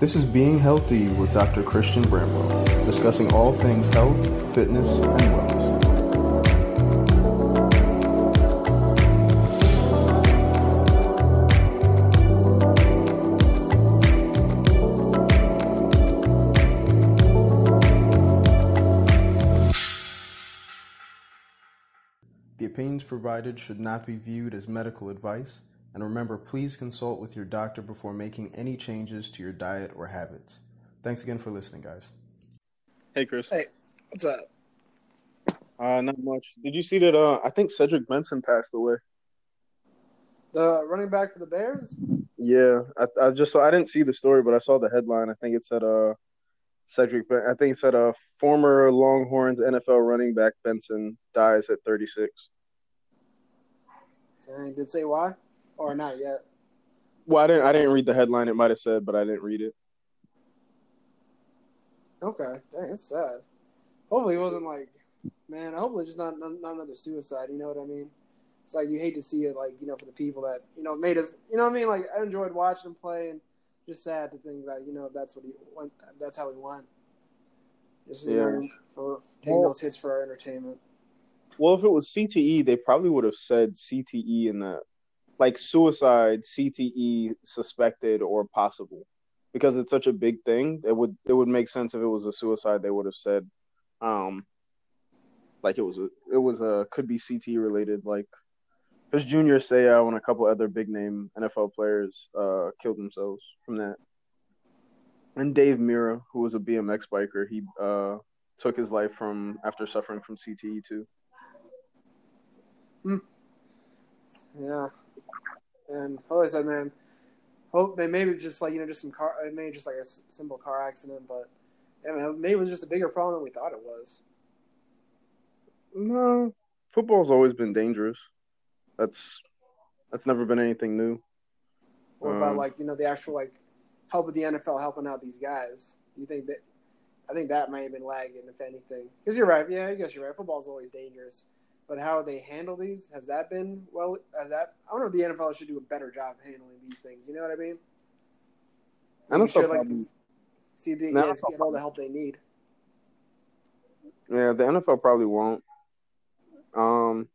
This is Being Healthy with Dr. Christian Bramwell, discussing all things health, fitness, and wellness. The opinions provided should not be viewed as medical advice, and remember, please consult with your doctor before making any changes to your diet or habits. Thanks again for listening, guys. Hey, Chris. Hey, what's up? Uh, not much. Did you see that? Uh, I think Cedric Benson passed away. The running back for the Bears? Yeah, I, I just saw. I didn't see the story, but I saw the headline. I think it said, "Uh, Cedric." Ben- I think it said, "Uh, former Longhorns NFL running back Benson dies at 36." Dang, did say why? Or not yet? Well, I didn't. I didn't read the headline. It might have said, but I didn't read it. Okay, dang, it's sad. Hopefully, it wasn't like, man. Hopefully, just not, not not another suicide. You know what I mean? It's like you hate to see it, like you know, for the people that you know made us. You know what I mean? Like I enjoyed watching him play, and just sad to think that you know that's what he went. That's how he won. Just you know, for taking Well- those hits for our entertainment. Well, if it was CTE, they probably would have said CTE in the like suicide, CTE suspected or possible, because it's such a big thing. It would it would make sense if it was a suicide. They would have said, um, like it was a it was a could be CTE related, like because Junior Seau and a couple other big name NFL players uh killed themselves from that. And Dave Mirra, who was a BMX biker, he uh took his life from after suffering from CTE too. Yeah, and like I said, man, hope maybe it's just like you know, just some car, maybe just like a simple car accident, but maybe it was just a bigger problem than we thought it was. No, football's always been dangerous. That's that's never been anything new. What about Um, like you know the actual like help of the NFL helping out these guys? Do you think that? I think that might have been lagging, if anything. Because you're right. Yeah, I guess you're right. Football's always dangerous, but how they handle these has that been well? Has that? I don't know if the NFL should do a better job of handling these things. You know what I mean? I don't sure, like, see the No, guys get all the help they need. yeah, the NFL probably won't. Um,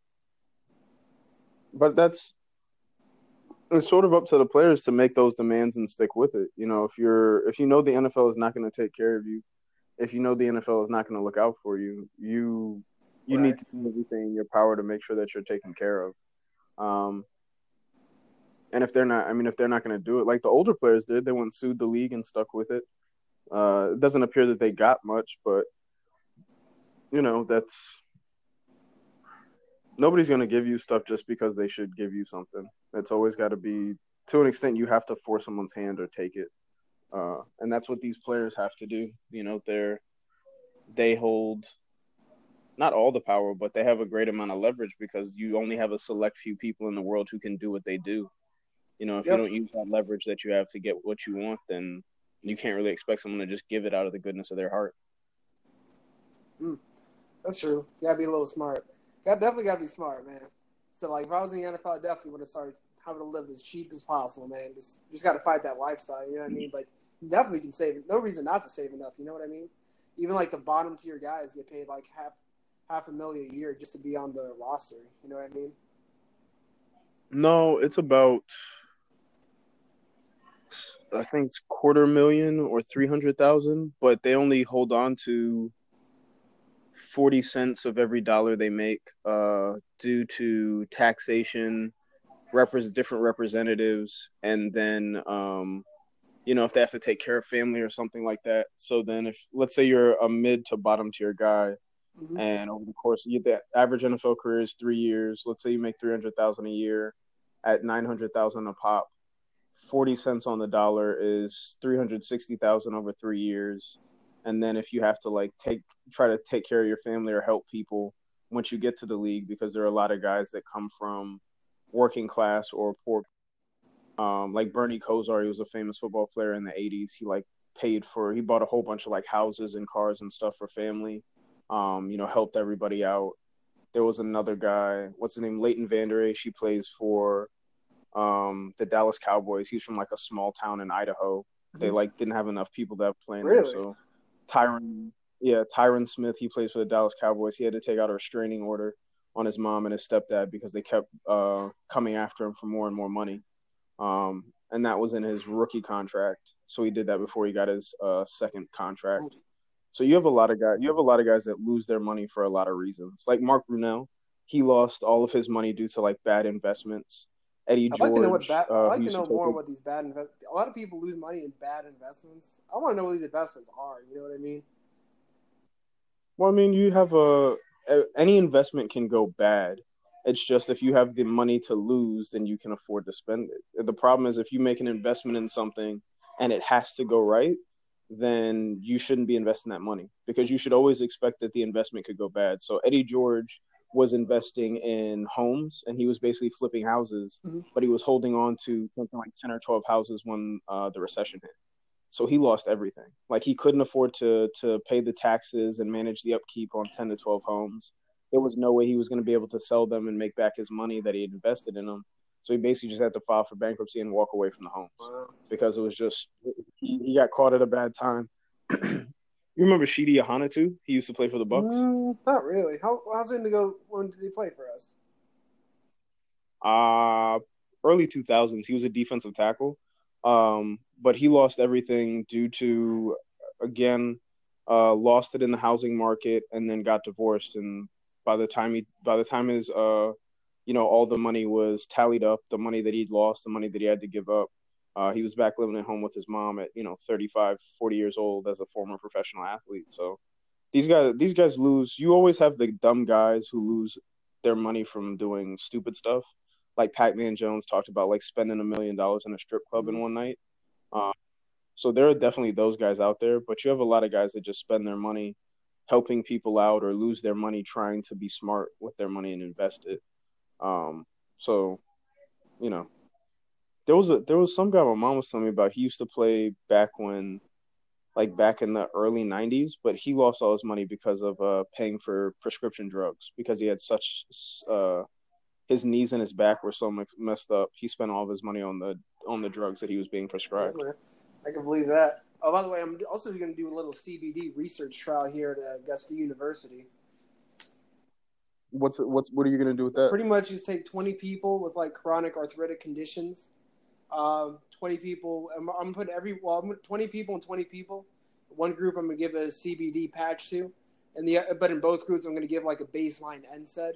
but that's it's sort of up to the players to make those demands and stick with it. You know, if you're if you know the NFL is not going to take care of you, if you know the NFL is not going to look out for you, you you need to do everything in your power to make sure that you're taken care of. Um, and if they're not, I mean, if they're not going to do it, like the older players did, they went and sued the league and stuck with it. Uh, it doesn't appear that they got much, but you know, that's nobody's going to give you stuff just because they should give you something. It's always got to be, to an extent, you have to force someone's hand or take it. Uh, and that's what these players have to do. You know, they're they hold not all the power, but they have a great amount of leverage because you only have a select few people in the world who can do what they do. You know, if Yep. you don't use that leverage that you have to get what you want, then you can't really expect someone to just give it out of the goodness of their heart. Hmm. That's true. You gotta be a little smart. Got definitely gotta be smart, man. So like, if I was in the NFL, I definitely would have started having to live as cheap as possible, man. Just just gotta fight that lifestyle. You know what I mean? But you definitely can save. No reason not to save enough. You know what I mean? Even like the bottom tier guys get paid like half half a million a year just to be on the roster. You know what I mean? No, it's about I think it's quarter million or three hundred thousand, but they only hold on to forty cents of every dollar they make, uh, due to taxation, repres different representatives, and then um, you know if they have to take care of family or something like that. So then, if let's say you're a mid to bottom tier guy, Mhm. and over the course you the average NFL career is three years. Let's say you make three hundred thousand a year at nine hundred thousand a pop. Forty cents on the dollar is three hundred sixty thousand over three years. And then if you have to like take try to take care of your family or help people once you get to the league, because there are a lot of guys that come from working class or poor um, like Bernie Kosar, he was a famous football player in the '80s. He like paid for, he bought a whole bunch of like houses and cars and stuff for family. Um, you know, helped everybody out. There was another guy, what's his name, Leighton Vander Esch. He plays for um, the Dallas Cowboys. He's from like a small town in Idaho, They like didn't have enough people that playing Really? there. So Tyron, yeah, Tyron Smith, he plays for the Dallas Cowboys. He had to take out a restraining order on his mom and his stepdad because they kept uh, coming after him for more and more money. Um, and that was in his rookie contract. So he did that before he got his uh, second contract. So you have a lot of guys. You have a lot of guys that lose their money for a lot of reasons. Like Mark Brunell, he lost all of his money due to like bad investments. Eddie I'd George, like to know what bad. uh, I'd like to know more what these bad investments. A lot of people lose money in bad investments. I want to know what these investments are. You know what I mean? Well, I mean, you have a, a any investment can go bad. It's just if you have the money to lose, then you can afford to spend it. The problem is if you make an investment in something and it has to go right, then you shouldn't be investing that money because you should always expect that the investment could go bad. So Eddie George was investing in homes and he was basically flipping houses, Mhm. but he was holding on to something like 10 or 12 houses when uh, the recession hit. So he lost everything. Like he couldn't afford to to pay the taxes and manage the upkeep on 10 to 12 homes. There was no way he was going to be able to sell them and make back his money that he had invested in them. So he basically just had to file for bankruptcy and walk away from the homes Wow. because it was just he, he got caught at a bad time. you remember Chidi too? He used to play for the Bucks. Mm, not really. How how soon ago when did he play for us? uh early 2000s he was a defensive tackle um but he lost everything due to again uh lost it in the housing market and then got divorced and by the time he by the time his uh you know all the money was tallied up the money that he'd lost the money that he had to give up uh he was back living at home with his mom at you know 35 40 years old as a former professional athlete so these guys these guys lose you always have the dumb guys who lose their money from doing stupid stuff like Pac-Man Jones talked about, like spending a million dollars in a strip club in one night. Um, so there are definitely those guys out there, but you have a lot of guys that just spend their money helping people out or lose their money trying to be smart with their money and invest it. Um, so, you know, there was a there was some guy my mom was telling me about. He used to play back when, like back in the early '90s, but he lost all his money because of uh, paying for prescription drugs because he had such uh, his knees and his back were so messed up. He spent all of his money on the on the drugs that he was being prescribed. I can believe that. Oh, by the way, I'm also going to do a little CBD research trial here at Augusta University. What's what's what are you gonna do with that? Pretty much, just take 20 people with like chronic arthritic conditions. Um, 20 people. I'm, I'm putting every well, I'm 20 people and 20 people. One group I'm going to give a CBD patch to, and the but in both groups I'm going to give like a baseline NSAID,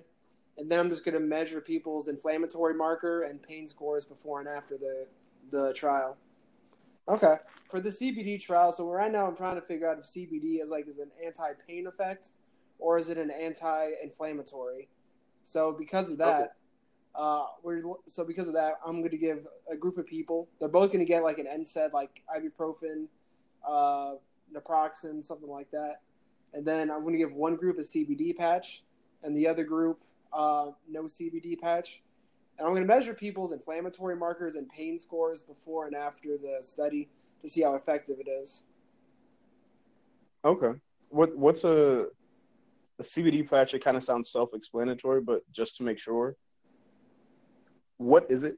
and then I'm just going to measure people's inflammatory marker and pain scores before and after the the trial. Okay, for the CBD trial, so right now I'm trying to figure out if CBD is like is an anti-pain effect or is it an anti-inflammatory. So because of that, uh, we're so because of that, I'm going to give a group of people. They're both going to get like an NSAID, like ibuprofen, uh, naproxen, something like that, and then I'm going to give one group a CBD patch, and the other group uh, no CBD patch. And I'm going to measure people's inflammatory markers and pain scores before and after the study to see how effective it is. Okay. What what's a a CBD patch? It kind of sounds self-explanatory, but just to make sure, what is it?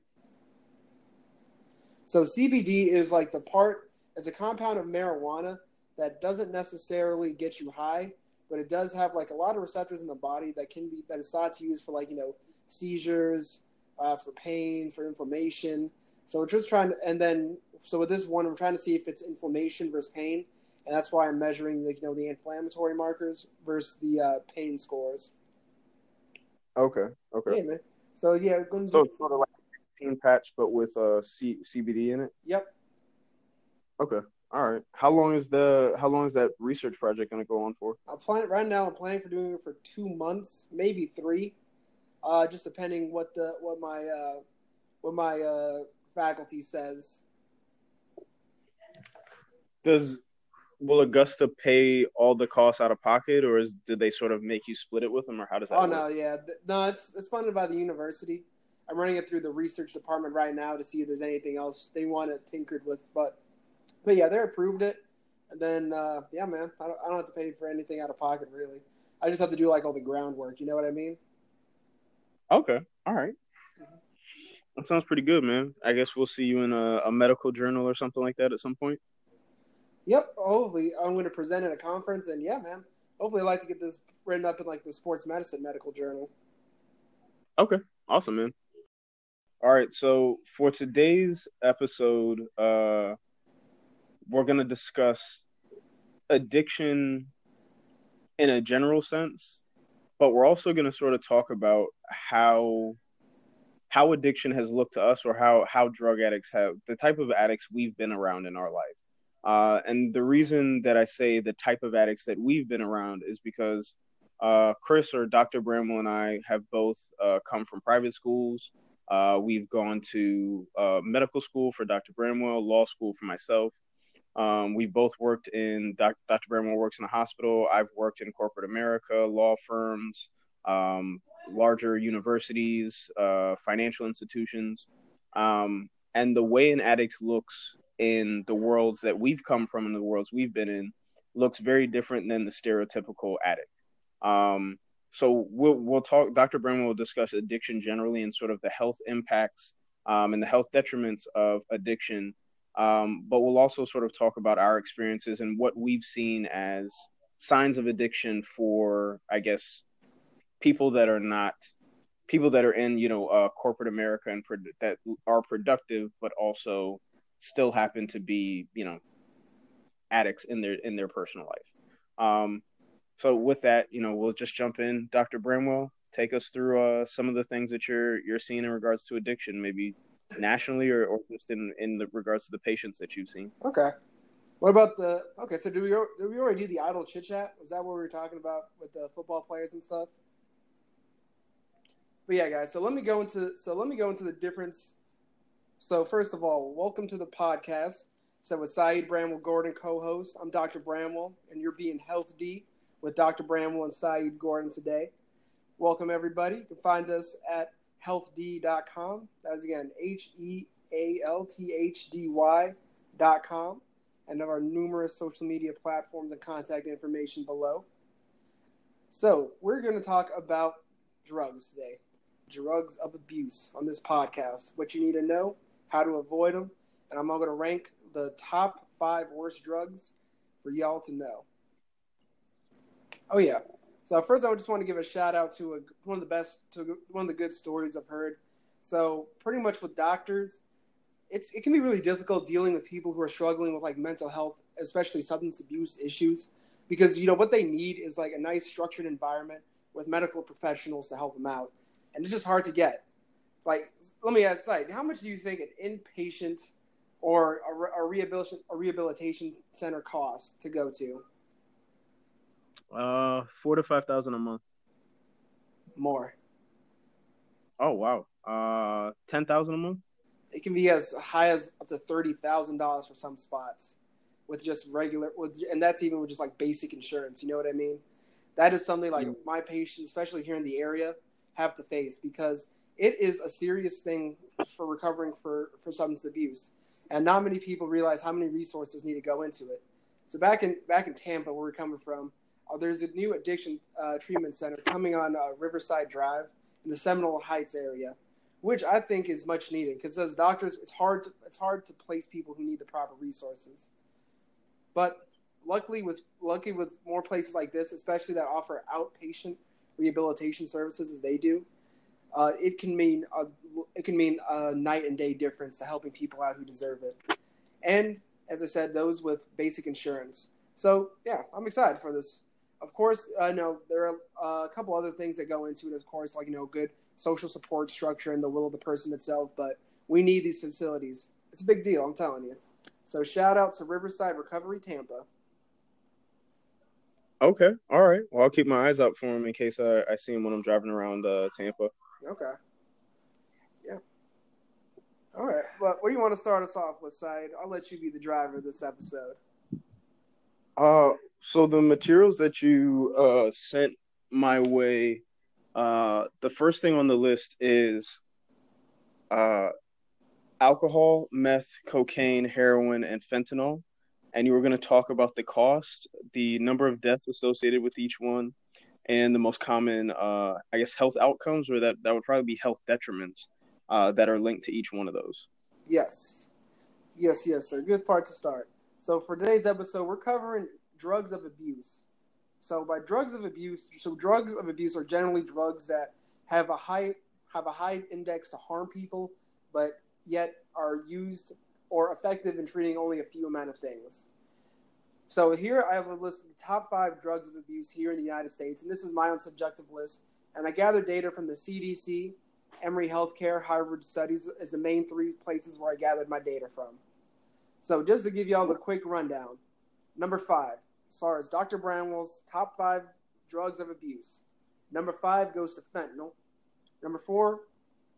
So CBD is like the part it's a compound of marijuana that doesn't necessarily get you high, but it does have like a lot of receptors in the body that can be that is thought to use for like you know seizures, uh, for pain, for inflammation. So we're just trying to, and then so with this one, we're trying to see if it's inflammation versus pain, and that's why I'm measuring like you know the inflammatory markers versus the uh, pain scores. Okay. Okay. Yeah, man. So yeah, going to So it's sort of like a nicotine patch, but with uh C- CBD in it. yep. Okay. All right. How long is the how long is that research project going to go on for? I'm planning right now. I'm planning for doing it for two months, maybe three, uh, just depending what the what my uh, what my uh, faculty says. Does will Augusta pay all the costs out of pocket, or is did they sort of make you split it with them, or how does that? Oh work? no, yeah, no, it's it's funded by the university. I'm running it through the research department right now to see if there's anything else they want it tinkered with, but but yeah, they approved it, and then uh, yeah, man, I don't, I don't have to pay for anything out of pocket really. I just have to do like all the groundwork. You know what I mean? Okay. All right. That sounds pretty good, man. I guess we'll see you in a, a medical journal or something like that at some point. Yep. Hopefully, I'm going to present at a conference, and yeah, man. Hopefully, I'd like to get this written up in like the Sports Medicine Medical Journal. Okay, awesome, man. All right, so for today's episode, uh, we're gonna discuss addiction in a general sense, but we're also gonna sort of talk about how how addiction has looked to us, or how how drug addicts have the type of addicts we've been around in our life. Uh, and the reason that I say the type of addicts that we've been around is because uh, Chris or Dr. Bramwell and I have both uh, come from private schools. Uh, we've gone to uh, medical school for Dr. Bramwell, law school for myself. Um, we both worked in Doc, Dr. Bramwell works in a hospital. I've worked in corporate America, law firms, um, larger universities, uh, financial institutions. Um, and the way an addict looks in the worlds that we've come from and the worlds we've been in looks very different than the stereotypical addict. Um, so we'll we'll talk. Dr. Bramwell will discuss addiction generally and sort of the health impacts um, and the health detriments of addiction. Um, but we'll also sort of talk about our experiences and what we've seen as signs of addiction for, I guess, people that are not people that are in you know uh, corporate America and pro- that are productive, but also still happen to be you know addicts in their in their personal life. Um, so with that, you know, we'll just jump in. Dr. Bramwell, take us through uh, some of the things that you're you're seeing in regards to addiction, maybe nationally or, or just in in the regards to the patients that you've seen. Okay. What about the? Okay, so do we do we already do the idle chit chat? Was that what we were talking about with the football players and stuff? But yeah, guys. So let me go into so let me go into the difference so first of all, welcome to the podcast. So with Saeed Bramwell Gordon co-host, I'm Dr. Bramwell, and you're being Healthdy with Dr. Bramwell and Saeed Gordon today. Welcome everybody. You can find us at healthdy.com. That's again H E A L T H D Y dot com, and of our numerous social media platforms and contact information below. So we're going to talk about drugs today, drugs of abuse on this podcast. What you need to know how to avoid them, and I'm going to rank the top five worst drugs for y'all to know. Oh yeah. So first, I just want to give a shout out to a, one of the best, to one of the good stories I've heard. So pretty much with doctors, it's it can be really difficult dealing with people who are struggling with like mental health, especially substance abuse issues, because you know what they need is like a nice structured environment with medical professionals to help them out, and it's just hard to get like let me ask like how much do you think an inpatient or a, a rehabilitation a rehabilitation center costs to go to? Uh four to five thousand a month. More. Oh wow. Uh ten thousand a month? It can be as high as up to thirty thousand dollars for some spots with just regular with and that's even with just like basic insurance. You know what i mean? That is something like mm-hmm. my patients especially here in the area have to face because it is a serious thing for recovering for, for substance abuse. And not many people realize how many resources need to go into it. So back in back in Tampa, where we're coming from, uh, there's a new addiction uh, treatment center coming on uh, Riverside Drive in the Seminole Heights area, which I think is much needed because as doctors, it's hard to it's hard to place people who need the proper resources. But luckily, with lucky with more places like this, especially that offer outpatient rehabilitation services as they do, uh, it can mean a, it can mean a night and day difference to helping people out who deserve it. And as I said, those with basic insurance. So yeah, I'm excited for this. Of course, I know there are uh, a couple other things that go into it. Of course, like you know, good social support structure and the will of the person itself. But we need these facilities. It's a big deal. I'm telling you. So shout out to Riverside Recovery Tampa. Okay, all right. Well, I'll keep my eyes out for him in case I, I see him when I'm driving around uh, Tampa. Okay. Yeah. All right. Well, what do you want to start us off with, Saeed? I'll let you be the driver of this episode. Uh, so the materials that you uh sent my way, uh, the first thing on the list is uh alcohol, meth, cocaine, heroin, and fentanyl. And you were going to talk about the cost, the number of deaths associated with each one, and the most common, uh, I guess, health outcomes, or that that would probably be health detriments uh, that are linked to each one of those. Yes, yes, yes, sir. Good part to start. So for today's episode, we're covering drugs of abuse. So by drugs of abuse, so drugs of abuse are generally drugs that have a high have a high index to harm people, but yet are used or effective in treating only a few amount of things. So here I have a list of the top five drugs of abuse here in the United States, and this is my own subjective list. And I gathered data from the CDC, Emory Healthcare, Harvard Studies as the main three places where I gathered my data from. So just to give you all the quick rundown, number five, as far as Dr. Bramwell's top five drugs of abuse, number five goes to fentanyl. Number four,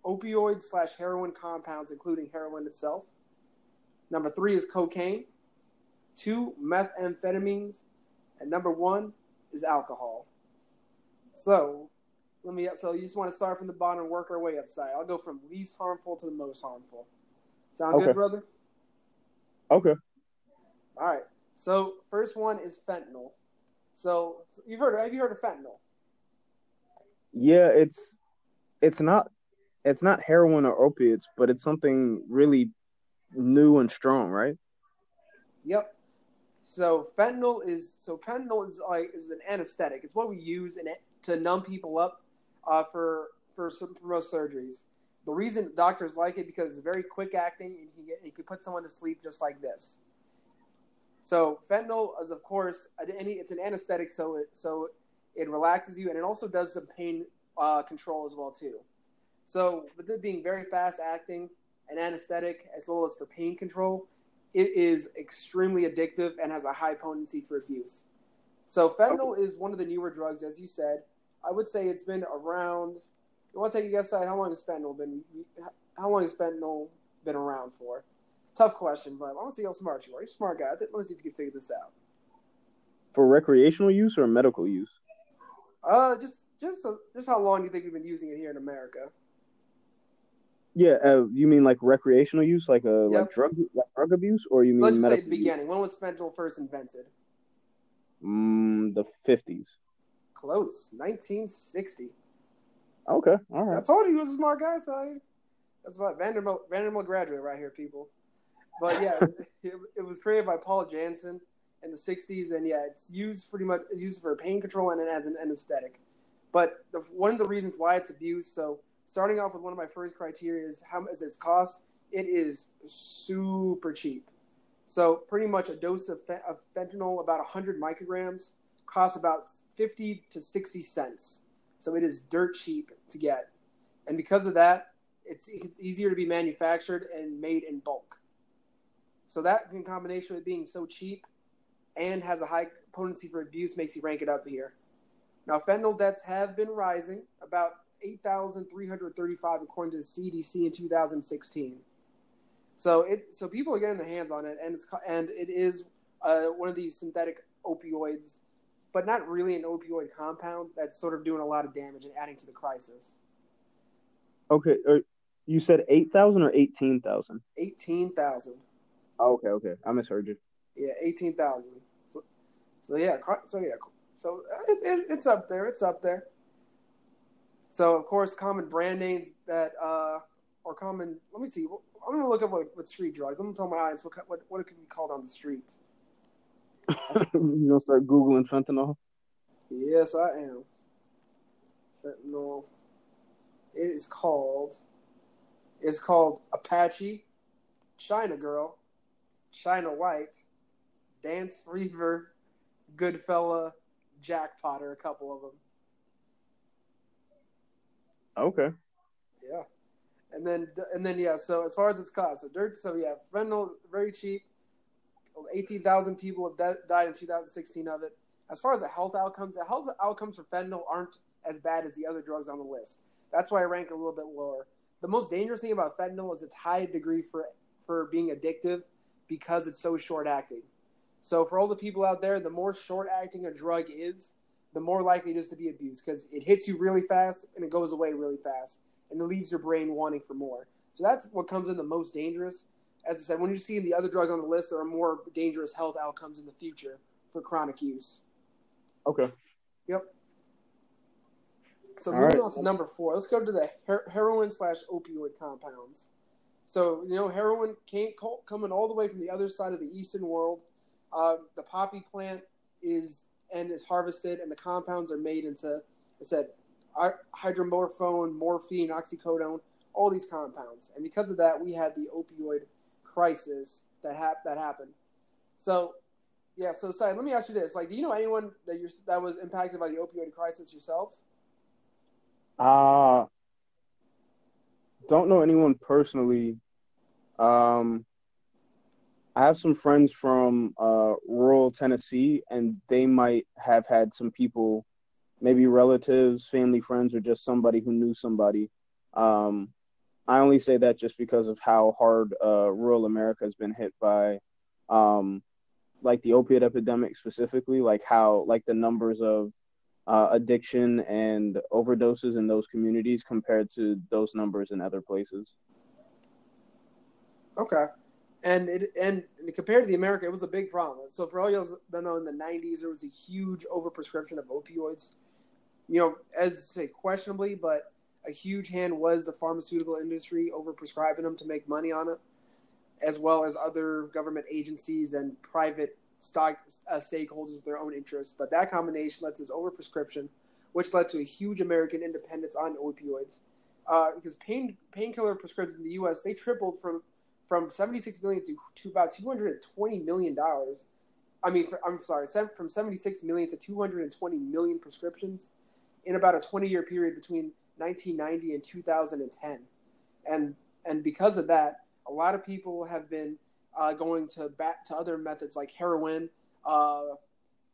opioid slash heroin compounds, including heroin itself. Number three is cocaine. Two, methamphetamines. And number one is alcohol. So, let me. So you just want to start from the bottom and work our way up. Side. I'll go from least harmful to the most harmful. Sound Okay. good, brother? Okay. All right. So first one is fentanyl. So you've heard. Have you heard of fentanyl? Yeah, it's it's not it's not heroin or opiates, but it's something really new and strong, right? Yep. So fentanyl is so fentanyl is like is an anesthetic. It's what we use in it to numb people up uh, for for some for most surgeries. The reason doctors like it because it's very quick acting and you, get, you can put someone to sleep just like this. So fentanyl is of course any it's an anesthetic, so it so it relaxes you and it also does some pain uh, control as well too. So with it being very fast acting, an anesthetic as well as for pain control, it is extremely addictive and has a high potency for abuse. So fentanyl is one of the newer drugs, as you said. I would say it's been around. You want to take a guess at how long has fentanyl been? How long has fentanyl been around for? Tough question, but I want to see how smart you are. You're a smart guy. Let me see if you can figure this out. For recreational use or medical use? Uh, just just just how long do you think we've been using it here in America? Yeah, uh, you mean like recreational use, like a Yep. like drug like drug abuse, or you mean Let's just say medical at the beginning. When was fentanyl first invented? Mm, the fifties. Close, 1960. Okay, all right. I told you he was a smart guy, so that's why Vanderbilt Vanderbilt graduate right here, people. But yeah, it, it was created by Paul Janssen in the '60s, and yeah, it's used pretty much used for pain control and as an anesthetic. But the, one of the reasons why it's abused, so starting off with one of my first criteria is how much its cost. It is super cheap. So pretty much a dose of, fe- of fentanyl, about 100 micrograms, costs about 50 to 60 cents. So it is dirt cheap to get, and because of that, it's it's easier to be manufactured and made in bulk. So that in combination with being so cheap and has a high potency for abuse makes you rank it up here. Now fentanyl deaths have been rising, about 8,335 according to the CDC in 2016. So it so people are getting their hands on it, and it's and it is uh, one of these synthetic opioids, but not really an opioid compound that's sort of doing a lot of damage and adding to the crisis. Okay, uh, you said eight thousand or eighteen thousand? Eighteen thousand. Oh, okay, okay, I misheard you. Yeah, eighteen thousand. So, so yeah, so yeah, so it, it, it's up there. It's up there. So of course, common brand names that uh, or common. Let me see. I'm gonna look up what, what street drugs. I'm gonna tell my audience what what what it could be called on the street. you gonna start googling fentanyl? Yes, I am. Fentanyl. It is called. It's called Apache, China Girl, China White, Dance Fever, Goodfella, Jackpot are a couple of them. Okay. Yeah, and then and then yeah. So as far as its cost, so dirt. So yeah, fentanyl very cheap. Eighteen thousand people have di- died in 2016 of it. As far as the health outcomes, the health outcomes for fentanyl aren't as bad as the other drugs on the list. That's why I rank a little bit lower. The most dangerous thing about fentanyl is its high degree for for being addictive because it's so short acting. So for all the people out there, the more short acting a drug is, the more likely it is to be abused because it hits you really fast and it goes away really fast and it leaves your brain wanting for more. So that's what comes in the most dangerous. As I said, when you're seeing the other drugs on the list, there are more dangerous health outcomes in the future for chronic use. Okay. Yep. So All moving right. on to number four, let's go to the her- heroin slash opioid compounds. So you know, heroin came coming all the way from the other side of the Eastern world Uh, the poppy plant is and is harvested, and the compounds are made into, I said, hydromorphone, morphine, oxycodone, all these compounds. And because of that, we had the opioid crisis that that happened. So, yeah. So, sorry. Let me ask you this: Like, do you know anyone that you that was impacted by the opioid crisis yourselves? Uh don't know anyone personally. Um, I have some friends from uh, rural Tennessee, and they might have had some people, maybe relatives, family, friends, or just somebody who knew somebody. Um, I only say that just because of how hard uh, rural America has been hit by, um, like the opiate epidemic specifically, like how like the numbers of uh, addiction and overdoses in those communities compared to those numbers in other places. Okay and it and compared to the America, it was a big problem. So for all you don't know, in the '90s, there was a huge overprescription of opioids. You know, as say questionably, but a huge hand was the pharmaceutical industry overprescribing them to make money on it, as well as other government agencies and private stock uh, stakeholders with their own interests. But that combination led to this overprescription, which led to a huge American independence on opioids. Uh, because pain painkiller prescriptions in the U.S. they tripled from from 76 million to, to about 220 million dollars. I mean, for, I'm sorry, from 76 million to 220 million prescriptions in about a 20 year period between 1990 and 2010. And and because of that, a lot of people have been uh, going to back to other methods like heroin, uh,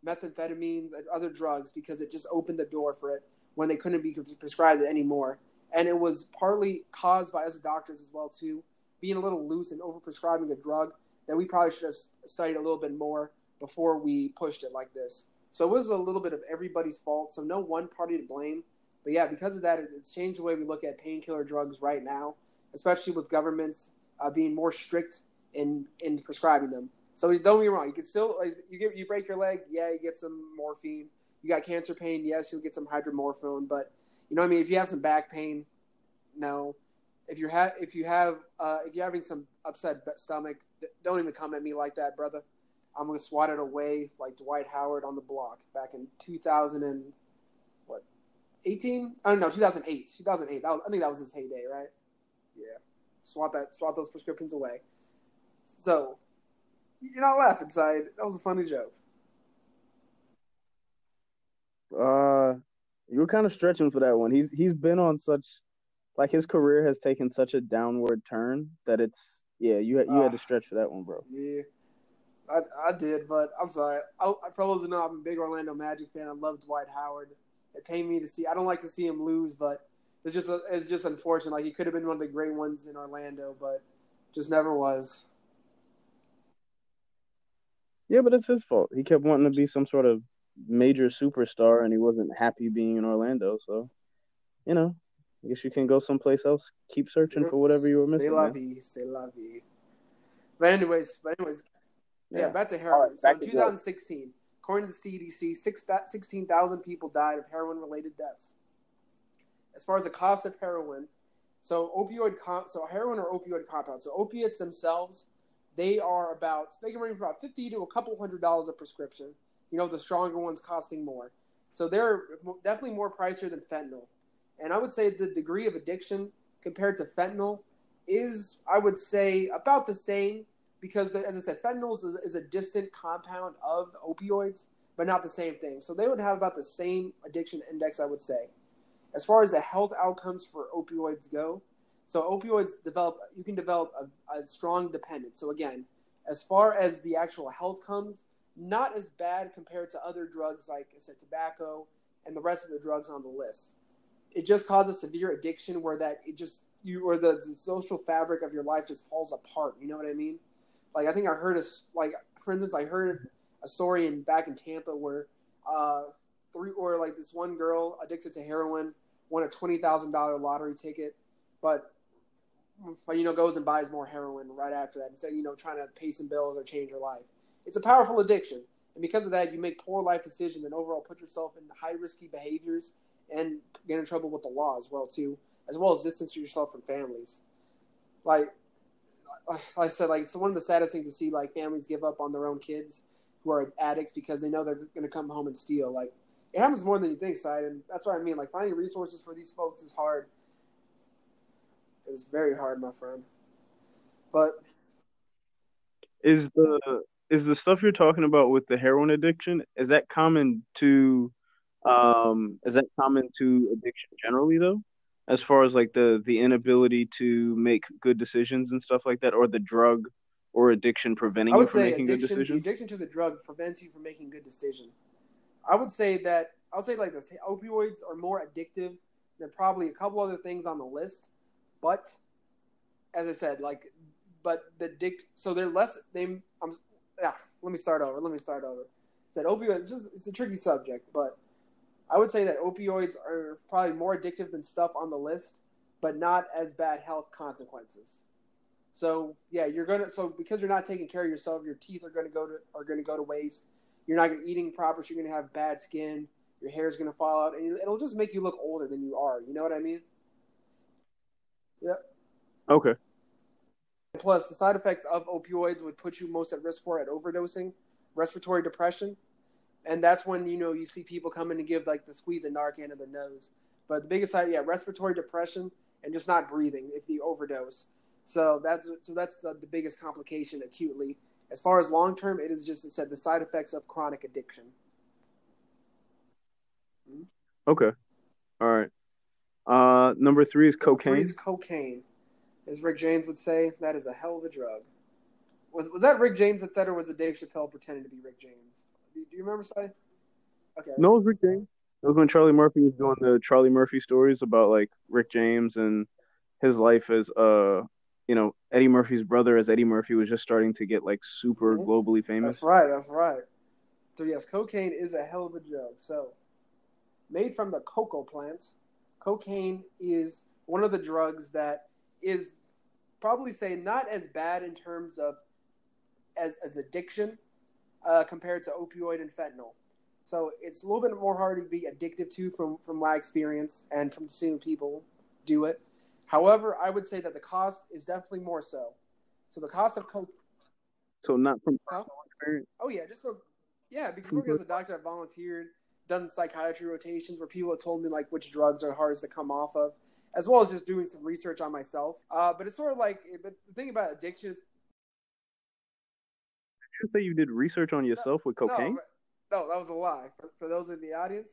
methamphetamines, and other drugs because it just opened the door for it when they couldn't be prescribed it anymore. And it was partly caused by us doctors as well too being a little loose and overprescribing a drug that we probably should have studied a little bit more before we pushed it like this. So it was a little bit of everybody's fault. So no one party to blame. But yeah, because of that, it's changed the way we look at painkiller drugs right now, especially with governments uh, being more strict in in prescribing them. So don't get me wrong, you can still you get you break your leg, yeah, you get some morphine. You got cancer pain, yes, you'll get some hydromorphone. But you know what I mean? If you have some back pain, no if you have if you have uh, if you're having some upset stomach, don't even come at me like that, brother. I'm gonna swat it away like Dwight Howard on the block back in 2000 and what 18? Oh no, 2008. 2008. Was, I think that was his heyday, right? Yeah. Swat that swat those prescriptions away. So you're not laughing, side. That was a funny joke. Uh, you were kind of stretching for that one. He's he's been on such like his career has taken such a downward turn that it's yeah you you uh, had to ah. stretch for that one, bro. Yeah, I I did, but I'm sorry. I, for those who know, I'm a big Orlando Magic fan. I love Dwight Howard. It pained me to see. I don't like to see him lose, but it's just it's just unfortunate. Like he could have been one of the great ones in Orlando, but just never was. Yeah, but it's his fault. He kept wanting to be some sort of major superstar, and he wasn't happy being in Orlando. So, you know, I guess you can go someplace else. Keep searching for whatever you were missing. Say la vie, say la vie. But anyways, but anyways, yeah, yeah back to heroin. Right, so in 2016, according to the CDC, 16,000 people died of heroin-related deaths. As far as the cost of heroin, so opioid, so heroin or opioid compounds. So opiates themselves, they are about they can range from about 50 to a couple hundred dollars a prescription. You know, the stronger ones costing more. So they're definitely more pricier than fentanyl. And I would say the degree of addiction compared to fentanyl is, I would say, about the same because, the, as I said, fentanyl is, is, a distant compound of opioids, but not the same thing. So they would have about the same addiction index, I would say. As far as the health outcomes for opioids go, so opioids develop, you can develop a, a strong dependence. So again, as far as the actual health comes, not as bad compared to other drugs like I said, tobacco and the rest of the drugs on the list it just causes severe addiction where that it just you or the, the, social fabric of your life just falls apart. You know what I mean? Like I think I heard a like for instance I heard a story in back in Tampa where uh three or like this one girl addicted to heroin won a twenty thousand dollar lottery ticket, but but you know goes and buys more heroin right after that instead you know trying to pay some bills or change her life. It's a powerful addiction, and because of that, you make poor life decisions and overall put yourself in high risky behaviors and get in trouble with the law as well too, as well as distance yourself from families. Like, like I said, like it's one of the saddest things to see like families give up on their own kids who are addicts because they know they're going to come home and steal. Like it happens more than you think, side, and that's what I mean. Like finding resources for these folks is hard. It was very hard, my friend. But is the is the stuff you're talking about with the heroin addiction is that common to um is that common to addiction generally though? As far as like the the inability to make good decisions and stuff like that or the drug or addiction preventing you from making good decisions? addiction to the drug prevents you from making good decisions i would say that i would say like this opioids are more addictive than probably a couple other things on the list but as i said like but the dick so they're less they i'm yeah, let me start over let me start over. Said opioids it's just it's a tricky subject but I would say that opioids are probably more addictive than stuff on the list, but not as bad health consequences. So yeah, you're gonna so because you're not taking care of yourself, your teeth are gonna go to are gonna go to waste. You're not gonna eating proper, so you're gonna have bad skin. Your hair is gonna fall out, and it'll just make you look older than you are. You know what I mean? Yep. Okay. Plus, the side effects of opioids would put you most at risk for at overdosing, respiratory depression, and that's when you know you see people coming to give like the squeeze of Narcan in their nose. But the biggest side, yeah, respiratory depression and just not breathing if you overdose. So that's so that's the, the biggest complication acutely. As far as long term, it is just it said the side effects of chronic addiction. Hmm? Okay, all right. Uh, number three is cocaine. Three is cocaine, as Rick James would say. That is a hell of a drug. Was was that Rick James that said, or was it Dave Chappelle pretending to be Rick James? Do, you remember, Sai? Okay. No, it was Rick James. It was when Charlie Murphy was doing the Charlie Murphy stories about like Rick James and his life as uh you know Eddie Murphy's brother as Eddie Murphy was just starting to get like super globally famous. That's right. That's right. So yes, cocaine is a hell of a drug. So made from the cocoa plant, cocaine is one of the drugs that is probably say not as bad in terms of as, as addiction uh, compared to opioid and fentanyl. So it's a little bit more hard to be addictive to from, from my experience and from seeing people do it. However, I would say that the cost is definitely more so. So the cost of coke. So not from personal huh? experience. Oh yeah, just for, yeah, because working as a doctor, I volunteered, done psychiatry rotations where people have told me like which drugs are hardest to come off of, as well as just doing some research on myself. Uh, but it's sort of like, but the thing about addiction is say you did research on yourself with cocaine? No, no that was a lie. For, for those in the audience,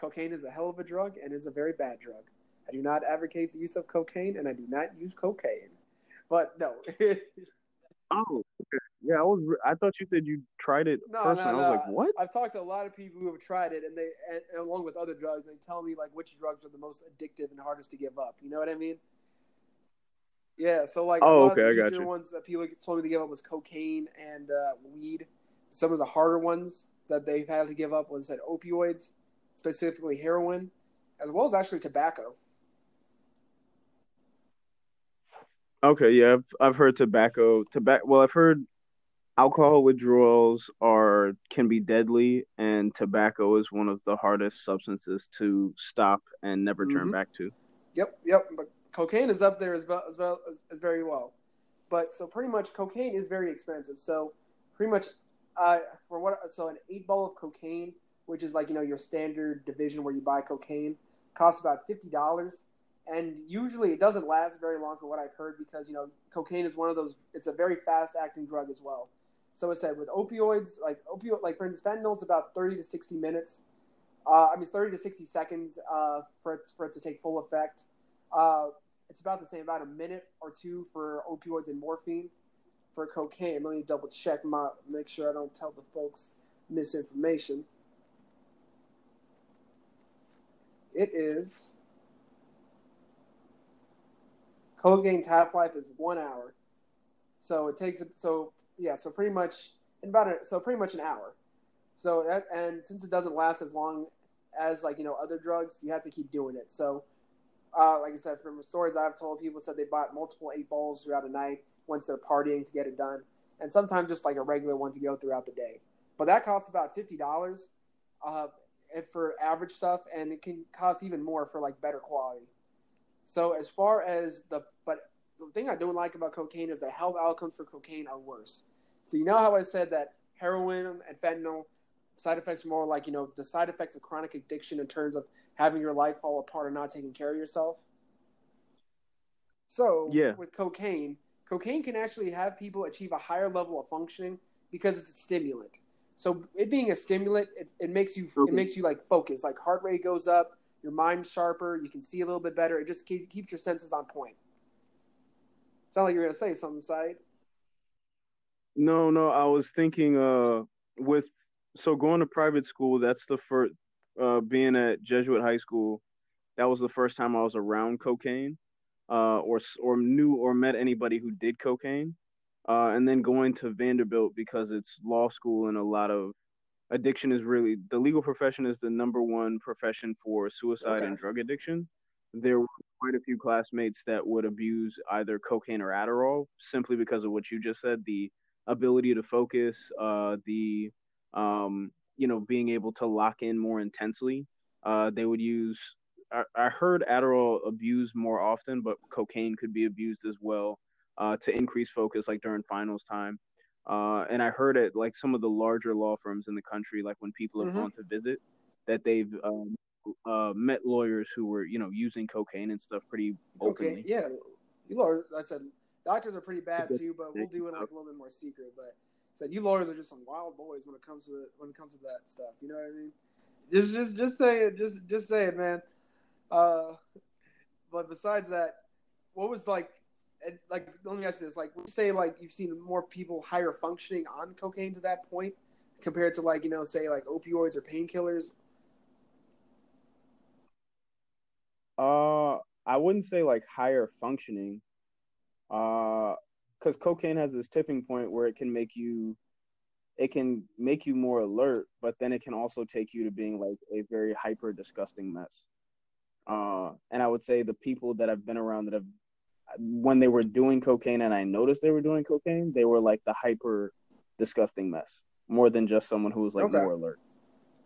cocaine is a hell of a drug and is a very bad drug. I do not advocate the use of cocaine, and I do not use cocaine. But no. oh, yeah. I was. I thought you said you tried it. No, no, no. I was like, what? I've talked to a lot of people who have tried it, and they, and, and along with other drugs, they tell me like which drugs are the most addictive and hardest to give up. You know what I mean? Yeah, so like oh, okay, I got you. ones that people told me to give up was cocaine and uh, weed. Some of the harder ones that they've had to give up was that opioids, specifically heroin, as well as actually tobacco. Okay, yeah, I've I've heard tobacco. Tobacco. Well, I've heard alcohol withdrawals are can be deadly, and tobacco is one of the hardest substances to stop and never turn mm-hmm. back to. Yep, yep. But cocaine is up there as well as well as, as, very well. But so pretty much cocaine is very expensive. So pretty much uh, for what so an eight ball of cocaine, which is like you know your standard division where you buy cocaine, costs about fifty dollars. And usually it doesn't last very long, for what I've heard, because you know cocaine is one of those. It's a very fast acting drug as well. So it said with opioids, like opioid, like for instance, fentanyl, it's about thirty to sixty minutes. Uh, I mean, thirty to sixty seconds uh, for it, for it to take full effect. Uh, it's about the same, about a minute or two for opioids and morphine. For cocaine, let me double check my, make sure I don't tell the folks misinformation. It is cocaine's half life is one hour, so it takes so yeah, so pretty much in about a, so pretty much an hour. So that and since it doesn't last as long as like you know other drugs, you have to keep doing it. So uh, like I said, from stories I've told, people said they bought multiple eight balls throughout a night once they're partying to get it done, and sometimes just like a regular one to go throughout the day. But that costs about fifty dollars uh, for average stuff, and it can cost even more for like better quality. So as far as the but the thing I don't like about cocaine is the health outcomes for cocaine are worse. So you know how I said that heroin and fentanyl side effects are more like you know the side effects of chronic addiction in terms of having your life fall apart and not taking care of yourself. So Yeah. with cocaine, cocaine can actually have people achieve a higher level of functioning because it's a stimulant. So it being a stimulant, it, it makes you Okay. it makes you like focus, like heart rate goes up, your mind's sharper, you can see a little bit better. It just keeps, keeps your senses on point. Sound like you're gonna say something, Saeed. No, no, I was thinking uh with so going to private school, that's the first uh being at Jesuit high school, that was the first time I was around cocaine uh or or knew or met anybody who did cocaine. Uh and then going to Vanderbilt because it's law school and a lot of addiction is really the legal profession is the number one profession for suicide Okay. and drug addiction. There were quite a few classmates that would abuse either cocaine or Adderall simply because of what you just said, the ability to focus, uh, the um, you know, being able to lock in more intensely. Uh, they would use. I, I heard Adderall abused more often, but cocaine could be abused as well uh, to increase focus, like during finals time. Uh, and I heard at like some of the larger law firms in the country, like when people have Mhm. gone to visit, that they've um, uh, met lawyers who were, you know, using cocaine and stuff pretty openly. Okay, yeah. You lawyers, I said doctors are pretty bad too, but we'll do it like a little bit more secret. But said you lawyers are just some wild boys when it comes to when it comes to that stuff. You know what I mean? Just just just say it. Just just say it, man. Uh, but besides that, what was like? Like, let me ask you this: like, would you say like you've seen more people higher functioning on cocaine to that point compared to like you know say like opioids or painkillers? Uh, I wouldn't say like higher functioning, uh, because cocaine has this tipping point where it can make you, it can make you more alert, but then it can also take you to being like a very hyper disgusting mess. Uh, and I would say the people that I've been around that have, when they were doing cocaine and I noticed they were doing cocaine, they were like the hyper disgusting mess more than just someone who was like Okay. more alert.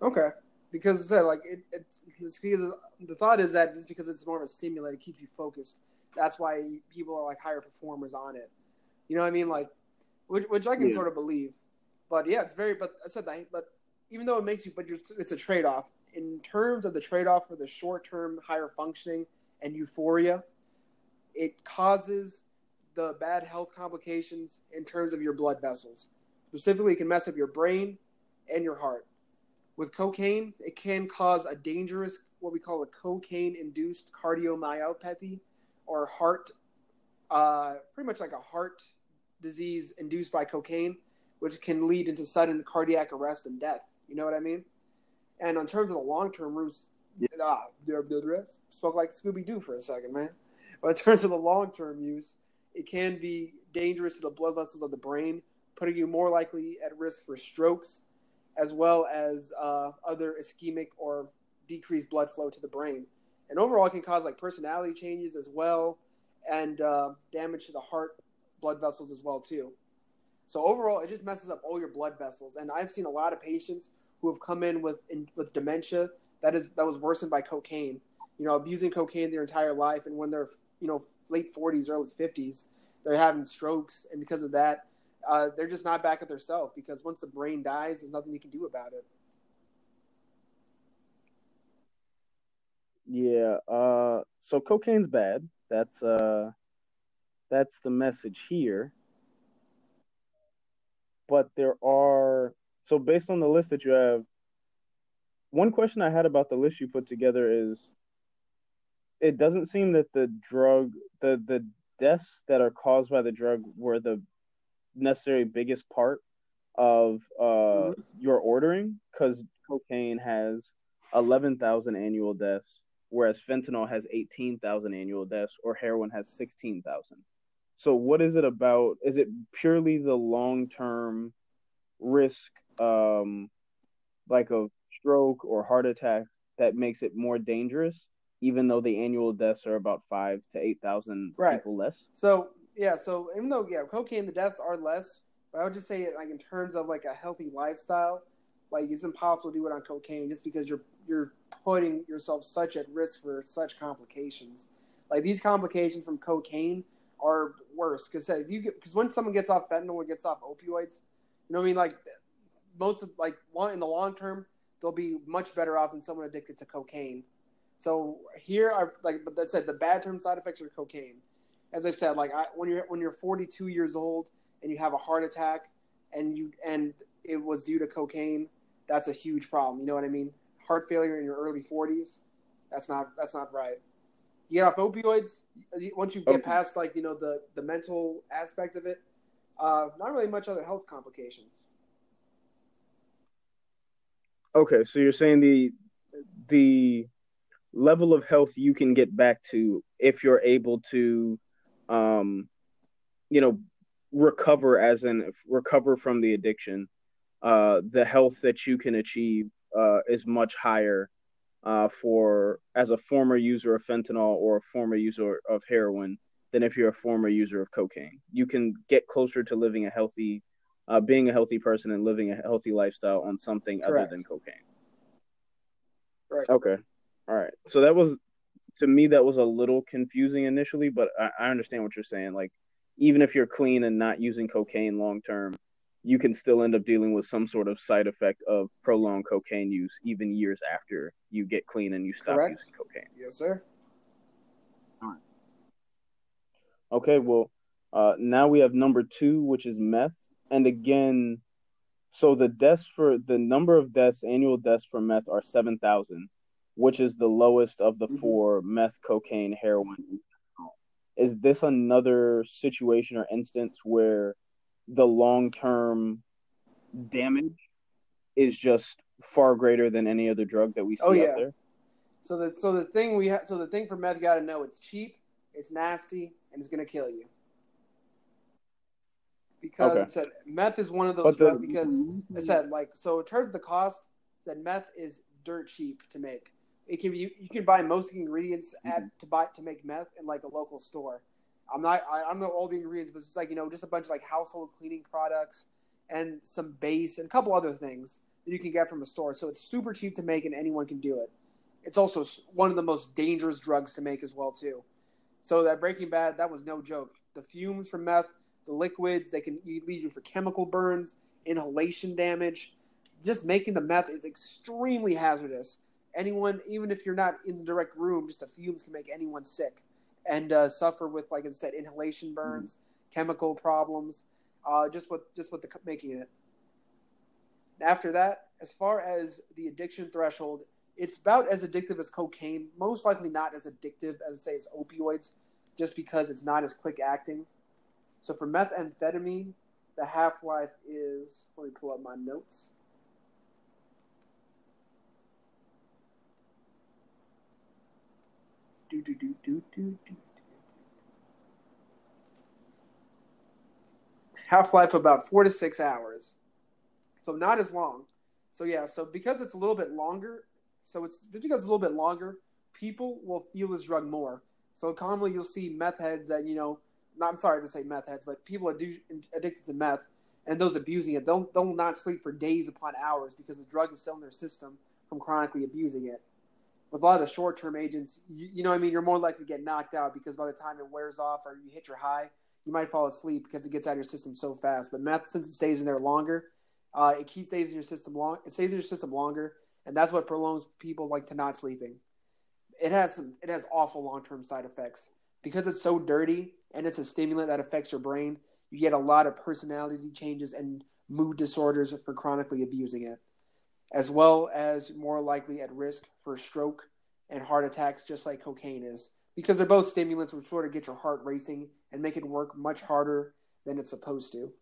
Okay, because it said like it, it it's because the thought is that just because it's more of a stimulant, it keeps you focused. That's why people are like higher performers on it. You know what I mean? Like, which, which I can Yeah. sort of believe. But yeah, it's very. But I said that. But even though it makes you, but you're, it's a trade off in terms of the trade off for the short term higher functioning and euphoria. It causes the bad health complications in terms of your blood vessels. Specifically, it can mess up your brain and your heart with cocaine, it can cause a dangerous, what we call a cocaine induced cardiomyopathy or heart, uh, pretty much like a heart disease induced by cocaine, which can lead into sudden cardiac arrest and death. You know what I mean? And in terms of the long term use, Yeah. ah, spoke like Scooby Doo for a second, man. But in terms of the long term use, it can be dangerous to the blood vessels of the brain, putting you more likely at risk for strokes, as well as uh, other ischemic or decreased blood flow to the brain. And overall, it can cause like personality changes as well, and uh, damage to the heart, blood vessels as well too. So overall, it just messes up all your blood vessels. And I've seen a lot of patients who have come in with in, with dementia that is that was worsened by cocaine. You know, abusing cocaine their entire life, and when they're you know late forties, early fifties, they're having strokes, and because of that, uh, they're just not back at their self. Because once the brain dies, there's nothing you can do about it. Yeah. Uh. So cocaine's bad. That's uh. That's the message here. But there are so based on the list that you have. One question I had about the list you put together is. It doesn't seem that the drug, the the deaths that are caused by the drug, were the necessary biggest part of uh Mhm. your ordering because cocaine has 11,000 annual deaths, whereas fentanyl has 18,000 annual deaths, or heroin has 16,000. So, what is it about? Is it purely the long term risk, um, like of stroke or heart attack, that makes it more dangerous, even though the annual deaths are about five to 8,000 Right. people less? So yeah, so even though yeah, cocaine the deaths are less, but I would just say like in terms of like a healthy lifestyle, like it's impossible to do it on cocaine just because you're you're putting yourself such at risk for such complications. Like these complications from cocaine are worse because you because when someone gets off fentanyl or gets off opioids, you know what I mean? Like most of like in the long term, they'll be much better off than someone addicted to cocaine. So here are like, but that said, the bad term side effects are cocaine. As I said, like I, when you're when you're 42 years old and you have a heart attack and you and it was due to cocaine, that's a huge problem. You know what I mean? Heart failure in your early 40s, that's not that's not right. You get off opioids once you get past like you know the the mental aspect of it. Uh, not really much other health complications. Okay, so you're saying the the level of health you can get back to if you're able to, um, you know, recover as in recover from the addiction. Uh, the health that you can achieve uh, is much higher uh, for as a former user of fentanyl or a former user of heroin than if you're a former user of cocaine. You can get closer to living a healthy, uh, being a healthy person and living a healthy lifestyle on something Correct. other than cocaine. Right. Okay. All right. So that was to me that was a little confusing initially, but I, I understand what you're saying. Like even if you're clean and not using cocaine long term, you can still end up dealing with some sort of side effect of prolonged cocaine use even years after you get clean and you stop Correct. using cocaine. Yes, sir. All right. Okay, well, uh, now we have number two, which is meth. And again, so the deaths for the number of deaths, annual deaths for meth are 7,000, which is the lowest of the mm-hmm. four meth, cocaine, heroin. Is this another situation or instance where the long term damage is just far greater than any other drug that we see oh, yeah. out there. So the so the thing we have so the thing for meth, you got to know it's cheap, it's nasty, and it's gonna kill you. Because okay. it said meth is one of those drugs. Because it said like so in terms of the cost, said meth is dirt cheap to make. It can be you, you can buy most ingredients at mm-hmm. to buy to make meth in like a local store. I'm not I, I don't know all the ingredients, but it's like you know just a bunch of like household cleaning products and some base and a couple other things that you can get from a store. So it's super cheap to make and anyone can do it. It's also one of the most dangerous drugs to make as well too. So that Breaking Bad, that was no joke. The fumes from meth, the liquids, they can lead you for chemical burns, inhalation damage. Just making the meth is extremely hazardous. Anyone, even if you're not in the direct room, just the fumes can make anyone sick and uh, suffer with, like I said, inhalation mm-hmm. burns, mm-hmm. chemical problems, uh, just with just with the making it. After that, as far as the addiction threshold, it's about as addictive as cocaine. Most likely not as addictive as say as opioids, just because it's not as quick acting. So for methamphetamine, the half life is. Let me pull up my notes. Do do do do do do. Half life about four to six hours, so not as long. So yeah, so because it's a little bit longer, so it's just because it's a little bit longer, people will feel this drug more. So commonly you'll see meth heads that you know, not I'm sorry to say meth heads, but people are addicted to meth and those abusing it, they'll they'll not sleep for days upon hours because the drug is still in their system from chronically abusing it with a lot of the short term agents, you, you, know, I mean, you're more likely to get knocked out because by the time it wears off or you hit your high, you might fall asleep because it gets out of your system so fast. But meth, since it stays in there longer, uh, it keeps stays in your system long. It stays in your system longer, and that's what prolongs people like to not sleeping. It has some. It has awful long term side effects because it's so dirty and it's a stimulant that affects your brain. You get a lot of personality changes and mood disorders for chronically abusing it as well as more likely at risk for stroke and heart attacks, just like cocaine is, because they're both stimulants which sort of get your heart racing and make it work much harder than it's supposed to.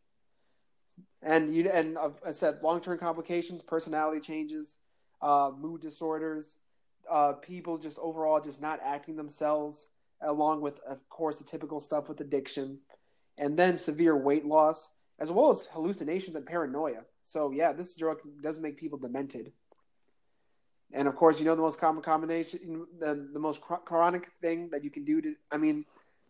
And you and I said long term complications, personality changes, uh, mood disorders, uh, people just overall just not acting themselves, along with of course the typical stuff with addiction, and then severe weight loss, as well as hallucinations and paranoia. So yeah, this drug does make people demented. And of course, you know the most common combination, the, the most chronic thing that you can do to, I mean,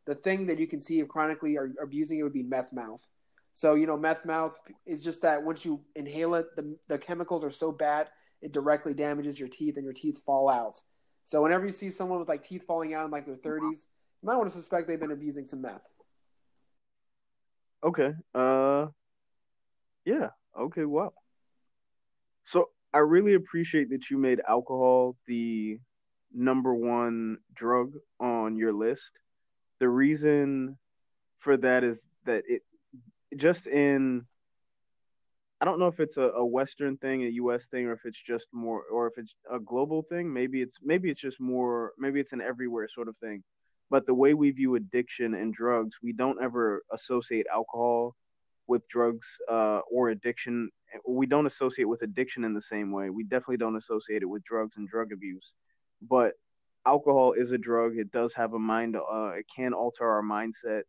the thing that you can see of chronically or, abusing it would be meth mouth. So you know, meth mouth is just that once you inhale it, the the chemicals are so bad it directly damages your teeth and your teeth fall out. So whenever you see someone with like teeth falling out in like their 30s, you might want to suspect they've been abusing some meth. Okay. Uh. Yeah. Okay. Wow. So I really appreciate that you made alcohol the number one drug on your list. The reason for that is that it just in I don't know if it's a, a Western thing, a U.S. thing, or if it's just more, or if it's a global thing. Maybe it's maybe it's just more. Maybe it's an everywhere sort of thing. But the way we view addiction and drugs, we don't ever associate alcohol with drugs uh, or addiction. We don't associate with addiction in the same way. We definitely don't associate it with drugs and drug abuse. But alcohol is a drug. It does have a mind. Uh, it can alter our mindset.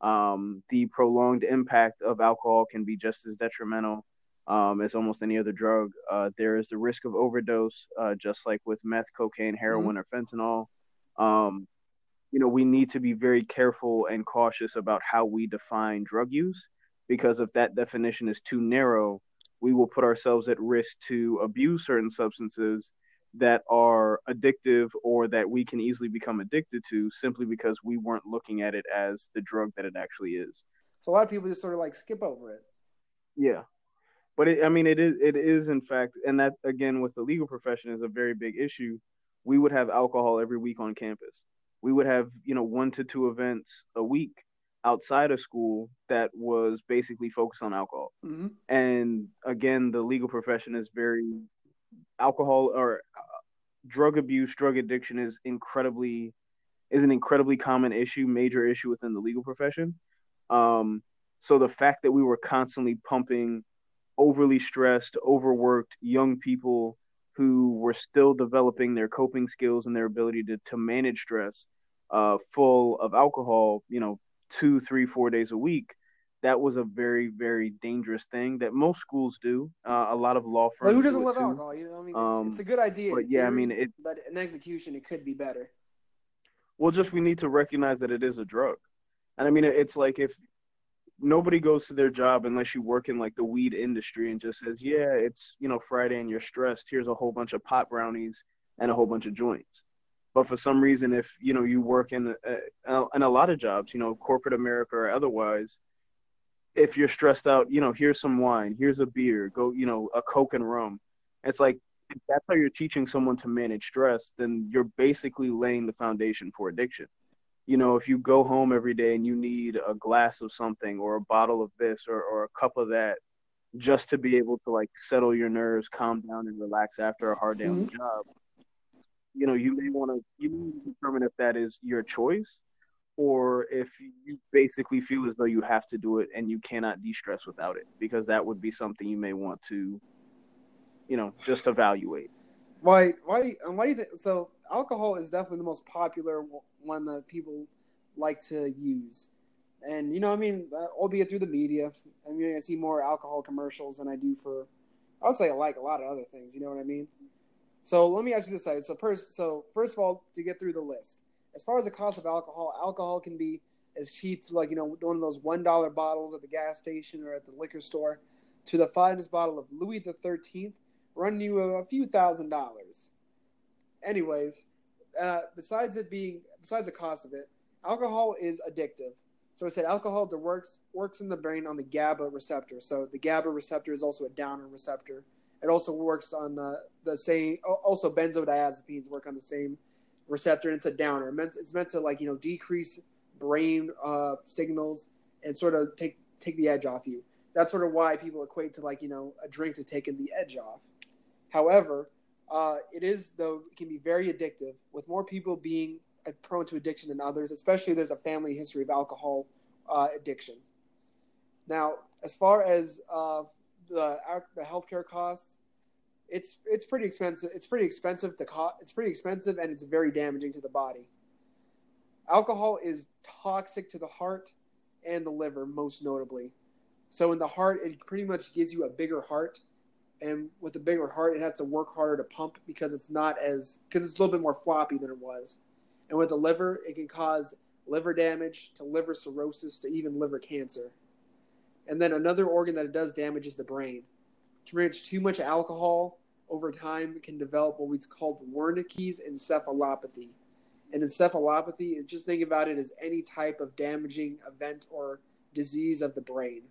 Um, the prolonged impact of alcohol can be just as detrimental um, as almost any other drug. Uh, there is the risk of overdose, uh, just like with meth, cocaine, heroin, mm-hmm. or fentanyl. Um, you know, we need to be very careful and cautious about how we define drug use because if that definition is too narrow, we will put ourselves at risk to abuse certain substances that are addictive or that we can easily become addicted to simply because we weren't looking at it as the drug that it actually is. So a lot of people just sort of like skip over it. Yeah. But it, I mean, it is, it is in fact, and that again with the legal profession is a very big issue. We would have alcohol every week on campus. We would have, you know, one to two events a week outside of school that was basically focused on alcohol. Mm-hmm. And again, the legal profession is very alcohol or uh, drug abuse, drug addiction is incredibly is an incredibly common issue, major issue within the legal profession. Um, so the fact that we were constantly pumping overly stressed, overworked young people who were still developing their coping skills and their ability to to manage stress, uh, full of alcohol, you know, two, three, four days a week, that was a very, very dangerous thing that most schools do. Uh, a lot of law firms. Who doesn't love too. alcohol? You know, I mean, it's, um, it's, a good idea. But yeah, I mean, it. But in execution, it could be better. Well, just we need to recognize that it is a drug, and I mean, it's like if nobody goes to their job unless you work in like the weed industry and just says, "Yeah, it's you know Friday and you're stressed. Here's a whole bunch of pot brownies and a whole bunch of joints." But for some reason, if you know you work in a, in a lot of jobs, you know, corporate America or otherwise, if you're stressed out, you know, here's some wine, here's a beer, go, you know, a Coke and rum. It's like if that's how you're teaching someone to manage stress, then you're basically laying the foundation for addiction. You know, if you go home every day and you need a glass of something or a bottle of this or, or a cup of that just to be able to like settle your nerves, calm down and relax after a hard day mm-hmm. on the mm-hmm. job, you know, you may want to you need to determine if that is your choice or if you basically feel as though you have to do it and you cannot de-stress without it because that would be something you may want to you know just evaluate. Why why and why do you think so alcohol is definitely the most popular one that people like to use. And you know i mean uh, albeit through the media i mean i see more alcohol commercials than i do for i would say i like a lot of other things you know what i mean so let me ask you this Saeed so first so first of all to get through the list as far as the cost of alcohol, alcohol can be as cheap to like you know one of those one dollar bottles at the gas station or at the liquor store, to the finest bottle of Louis the Thirteenth, running you a few thousand dollars. Anyways, uh, besides it being besides the cost of it, alcohol is addictive. So I said alcohol works works in the brain on the GABA receptor. So the GABA receptor is also a downer receptor. It also works on the, the same. Also, benzodiazepines work on the same receptor and it's a downer. It's meant to like you know decrease brain uh, signals and sort of take take the edge off you. That's sort of why people equate to like you know a drink to taking the edge off. However, uh, it is though it can be very addictive, with more people being uh, prone to addiction than others. Especially there's a family history of alcohol uh, addiction. Now, as far as uh, the the healthcare costs, it's it's pretty expensive. It's pretty expensive to co- It's pretty expensive and it's very damaging to the body. Alcohol is toxic to the heart and the liver, most notably. So in the heart, it pretty much gives you a bigger heart, and with a bigger heart, it has to work harder to pump because it's not as because it's a little bit more floppy than it was. And with the liver, it can cause liver damage to liver cirrhosis to even liver cancer. And then another organ that it does damage is the brain drink too much alcohol over time can develop what we call Wernicke's encephalopathy. And encephalopathy, just think about it as any type of damaging event or disease of the brain.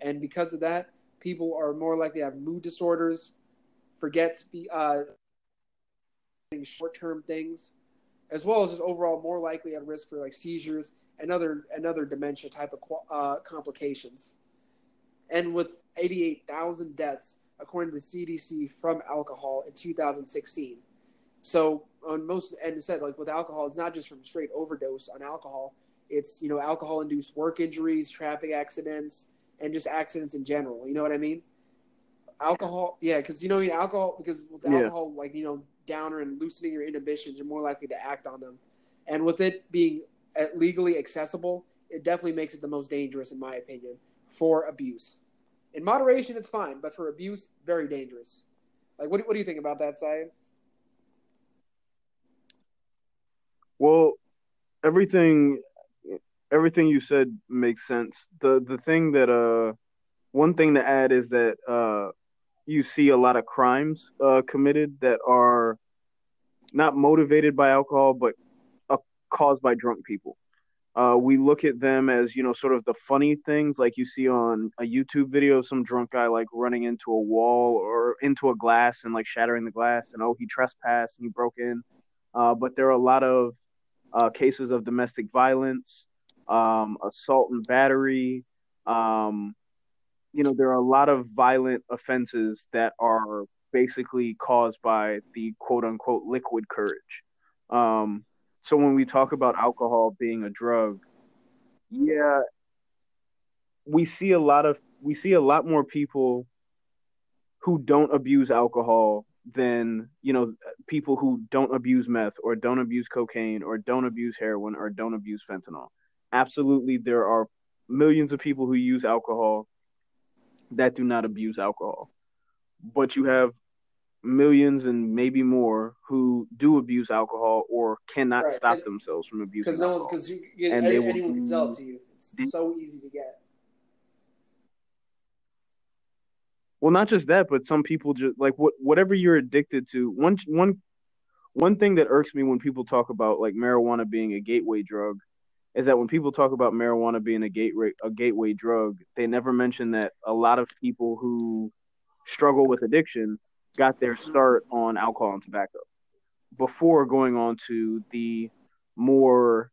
And because of that, people are more likely to have mood disorders, forgets be uh, short-term things, as well as just overall more likely at risk for like seizures and other and other dementia type of uh, complications. And with 88,000 deaths according to the CDC from alcohol in 2016. So on most and it said like with alcohol, it's not just from straight overdose on alcohol. It's you know alcohol induced work injuries, traffic accidents, and just accidents in general. You know what I mean? Alcohol, yeah, because you know alcohol because with yeah. alcohol, like you know downer and loosening your inhibitions, you're more likely to act on them. And with it being uh, legally accessible, it definitely makes it the most dangerous, in my opinion, for abuse. In moderation, it's fine, but for abuse, very dangerous. Like, what, do, what do you think about that, Saeed? Well, everything everything you said makes sense. The the thing that uh one thing to add is that uh you see a lot of crimes uh committed that are not motivated by alcohol but uh, caused by drunk people. Uh, we look at them as you know sort of the funny things like you see on a youtube video some drunk guy like running into a wall or into a glass and like shattering the glass and oh he trespassed and he broke in uh, but there are a lot of uh, cases of domestic violence, um, assault and battery. Um, you know, there are a lot of violent offenses that are basically caused by the quote unquote liquid courage. Um, so when we talk about alcohol being a drug, yeah, we see a lot of we see a lot more people who don't abuse alcohol than you know people who don't abuse meth or don't abuse cocaine or don't abuse heroin or don't abuse fentanyl. Absolutely there are millions of people who use alcohol that do not abuse alcohol. But you have millions and maybe more who do abuse alcohol or cannot right. stop themselves from abusing because no one's because anyone can sell it to you it's so easy to get well not just that but some people just like what whatever you're addicted to one one one thing that irks me when people talk about like marijuana being a gateway drug is that when people talk about marijuana being a gateway a gateway drug they never mention that a lot of people who struggle with addiction got their start on alcohol and tobacco before going on to the more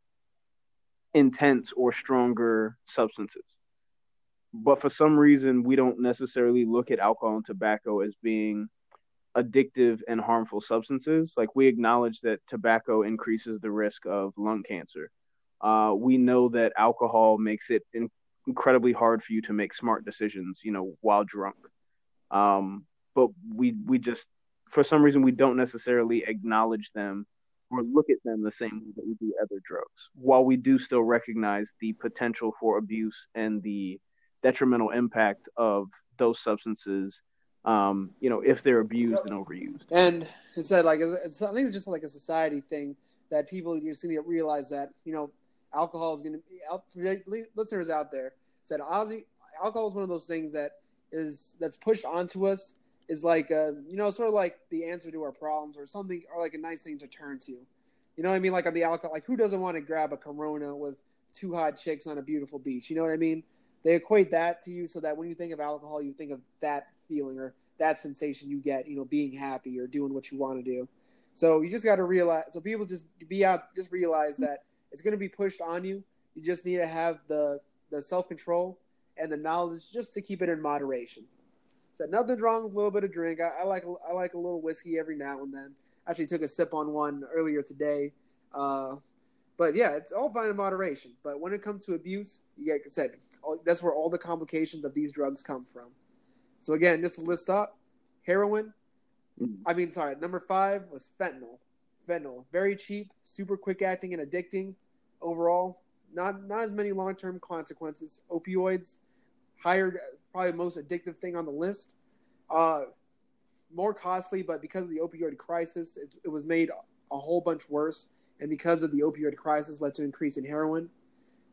intense or stronger substances. But for some reason we don't necessarily look at alcohol and tobacco as being addictive and harmful substances. Like we acknowledge that tobacco increases the risk of lung cancer. Uh, we know that alcohol makes it in- incredibly hard for you to make smart decisions you know while drunk. Um, but we we just for some reason we don't necessarily acknowledge them or look at them the same way that we do other drugs while we do still recognize the potential for abuse and the detrimental impact of those substances um, you know, if they're abused and overused. And said like I think it's just like a society thing that people just need to realize that you know alcohol is going to be listeners out there said Ozzy alcohol is one of those things that is that's pushed onto us is like a, you know sort of like the answer to our problems or something or like a nice thing to turn to. You know what I mean? Like on the alcohol, like who doesn't want to grab a Corona with two hot chicks on a beautiful beach? You know what I mean? they equate that to you so that when you think of alcohol, you think of that feeling or that sensation you get, you know, being happy or doing what you want to do. So you just got to realize. So people just be out, just realize that it's going to be pushed on you. You just need to have the the self control and the knowledge just to keep it in moderation. So nothing's wrong with a little bit of drink. I, I like I like a little whiskey every now and then. Actually, took a sip on one earlier today. Uh, but yeah, it's all fine in moderation. But when it comes to abuse, you get said that's where all the complications of these drugs come from. So again, just to list up, heroin. Mm-hmm. I mean, sorry, number five was fentanyl. Fentanyl, very cheap, super quick acting and addicting. Overall, not not as many long term consequences. Opioids, higher, probably the most addictive thing on the list. Uh, more costly, but because of the opioid crisis, it, it was made a whole bunch worse. And because of the opioid crisis, led to increase in heroin.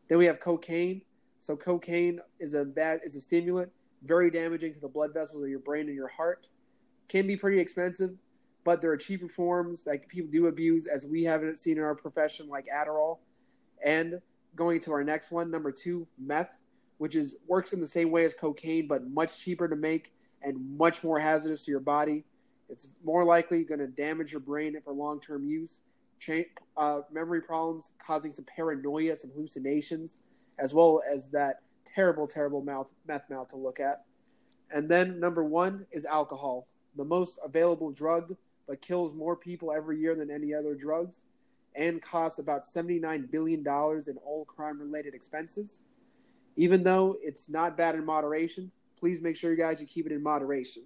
Then we have cocaine, so cocaine is a bad is a stimulant, very damaging to the blood vessels of your brain and your heart. Can be pretty expensive, but there are cheaper forms that people do abuse, as we haven't seen in our profession, like Adderall. And going to our next one, number two, meth, which is works in the same way as cocaine, but much cheaper to make and much more hazardous to your body. It's more likely going to damage your brain for long term use, cha- uh, memory problems, causing some paranoia, some hallucinations, as well as that terrible, terrible mouth, meth mouth to look at. And then number one is alcohol, the most available drug, but kills more people every year than any other drugs, and costs about $79 billion in all crime related expenses. Even though it's not bad in moderation, please make sure you guys you keep it in moderation.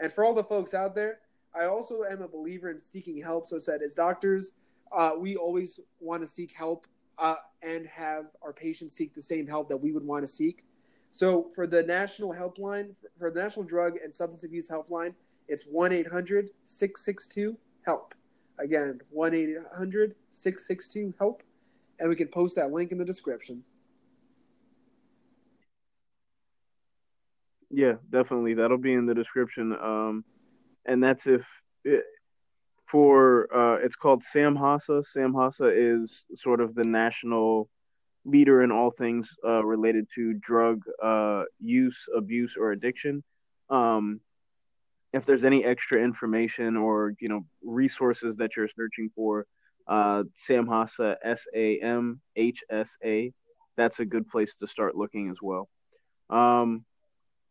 And for all the folks out there, I also am a believer in seeking help. So said as doctors, uh, we always want to seek help uh, and have our patients seek the same help that we would want to seek. So for the national helpline, for the National Drug and Substance Abuse Helpline, it's 1 800 662 HELP. Again, 1 800 662 HELP. And we can post that link in the description. Yeah, definitely. That'll be in the description. Um, and that's if it, for uh, it's called SAMHSA. SAMHSA is sort of the national leader in all things uh, related to drug uh, use, abuse, or addiction. Um, if there's any extra information or you know resources that you're searching for, uh, SAMHSA, S A M H S A, that's a good place to start looking as well. Um,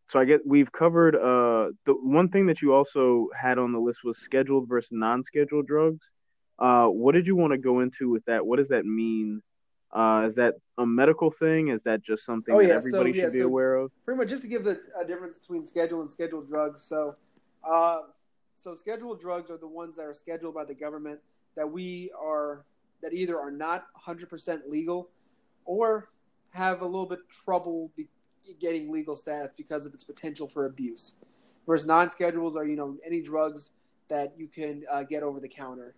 so I get we've covered uh the one thing that you also had on the list was scheduled versus non-scheduled drugs. Uh, what did you want to go into with that? What does that mean? Uh, is that a medical thing? Is that just something oh, yeah. that everybody so, yeah, should be so aware of? Pretty much, just to give the a difference between scheduled and scheduled drugs. So, uh, so scheduled drugs are the ones that are scheduled by the government that we are that either are not 100% legal or have a little bit trouble be, getting legal status because of its potential for abuse. Whereas non-schedules are, you know, any drugs that you can uh, get over the counter.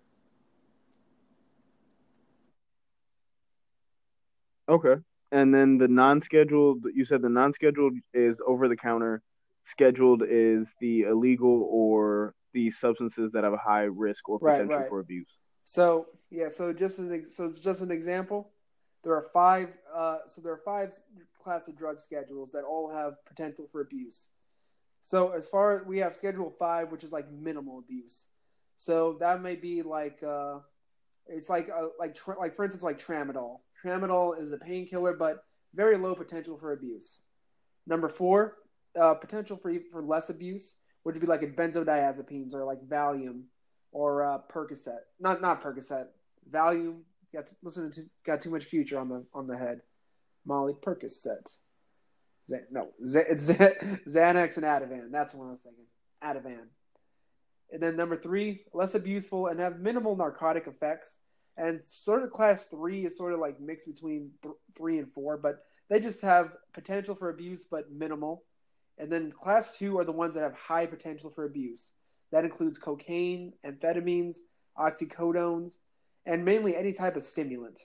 Okay. And then the non-scheduled, you said the non-scheduled is over the counter. Scheduled is the illegal or the substances that have a high risk or potential right, right. for abuse. So yeah, so just an so just an example. There are five. Uh, so there are five class of drug schedules that all have potential for abuse. So as far as we have Schedule Five, which is like minimal abuse. So that may be like uh, it's like uh, like tra- like for instance like tramadol. Tramadol is a painkiller, but very low potential for abuse. Number four, uh, potential for for less abuse, which would be like a benzodiazepines or like Valium or uh, Percocet. Not not Percocet. Valium got to, to got too much future on the on the head. Molly Percocet. Z- no, Z- Z- Xanax and Ativan. That's what I was thinking. Ativan. And then number three, less abuseful and have minimal narcotic effects. And sort of class three is sort of like mixed between th- three and four, but they just have potential for abuse but minimal. And then class two are the ones that have high potential for abuse. That includes cocaine, amphetamines, oxycodones, and mainly any type of stimulant.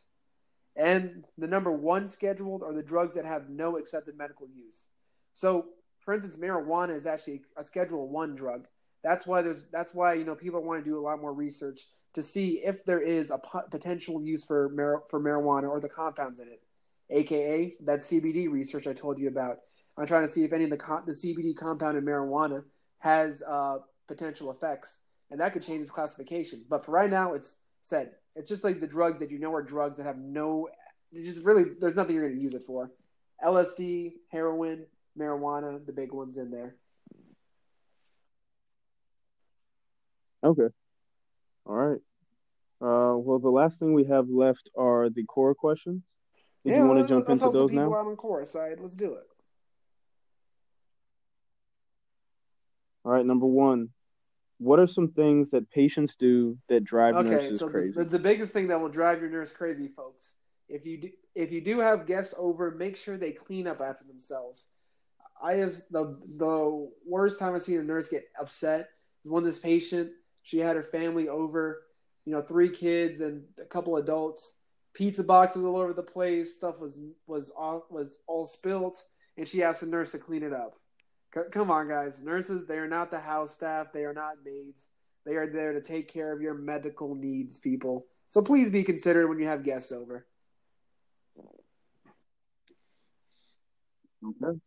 And the number one scheduled are the drugs that have no accepted medical use. So, for instance, marijuana is actually a Schedule One drug. That's why there's that's why you know people want to do a lot more research to see if there is a potential use for mar- for marijuana or the compounds in it, aka that CBD research I told you about. I'm trying to see if any of the co- the CBD compound in marijuana has uh, potential effects, and that could change its classification. But for right now, it's said it's just like the drugs that you know are drugs that have no, just really, there's nothing you're going to use it for. LSD, heroin, marijuana, the big ones in there. Okay. All right. Uh, well, the last thing we have left are the core questions. Did yeah, you want to jump into those now? out on core side. Let's do it. All right, number one what are some things that patients do that drive okay, nurses so crazy? The, the biggest thing that will drive your nurse crazy, folks, if you do, if you do have guests over, make sure they clean up after themselves. I have the the worst time I've seen a nurse get upset is when this patient she had her family over, you know, three kids and a couple adults. Pizza boxes all over the place. Stuff was was all was all spilt, and she asked the nurse to clean it up. C- come on, guys. Nurses, they are not the house staff. They are not maids. They are there to take care of your medical needs, people. So please be considerate when you have guests over. Okay.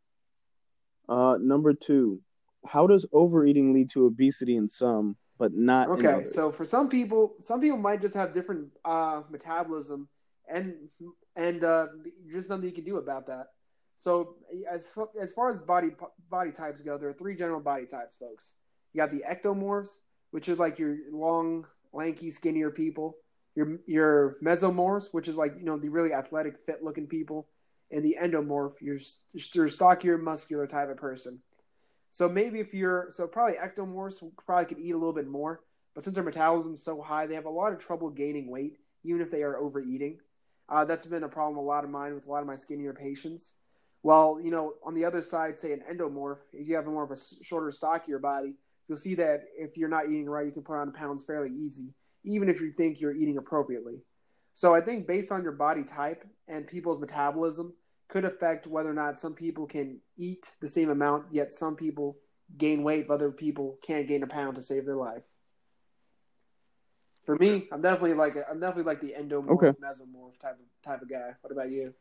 Uh, number two, how does overeating lead to obesity in some, but not Okay, so for some people, some people might just have different uh, metabolism, and and uh, there's nothing you can do about that. So as as far as body body types go, there are three general body types, folks. You got the ectomorphs, which is like your long, lanky, skinnier people. Your your mesomorphs, which is like you know the really athletic, fit looking people, and the endomorph, your your stockier, muscular type of person. So maybe if you're so probably ectomorphs probably could eat a little bit more, but since their metabolism is so high, they have a lot of trouble gaining weight, even if they are overeating. Uh, that's been a problem a lot of mine with a lot of my skinnier patients. Well, you know, on the other side, say an endomorph, if you have more of a shorter, stockier body, you'll see that if you're not eating right, you can put on pounds fairly easy, even if you think you're eating appropriately. So I think based on your body type and people's metabolism could affect whether or not some people can eat the same amount, yet some people gain weight, other people can't gain a pound to save their life. For me, I'm definitely like I'm definitely like the endomorph, okay. mesomorph type of type of guy. What about you?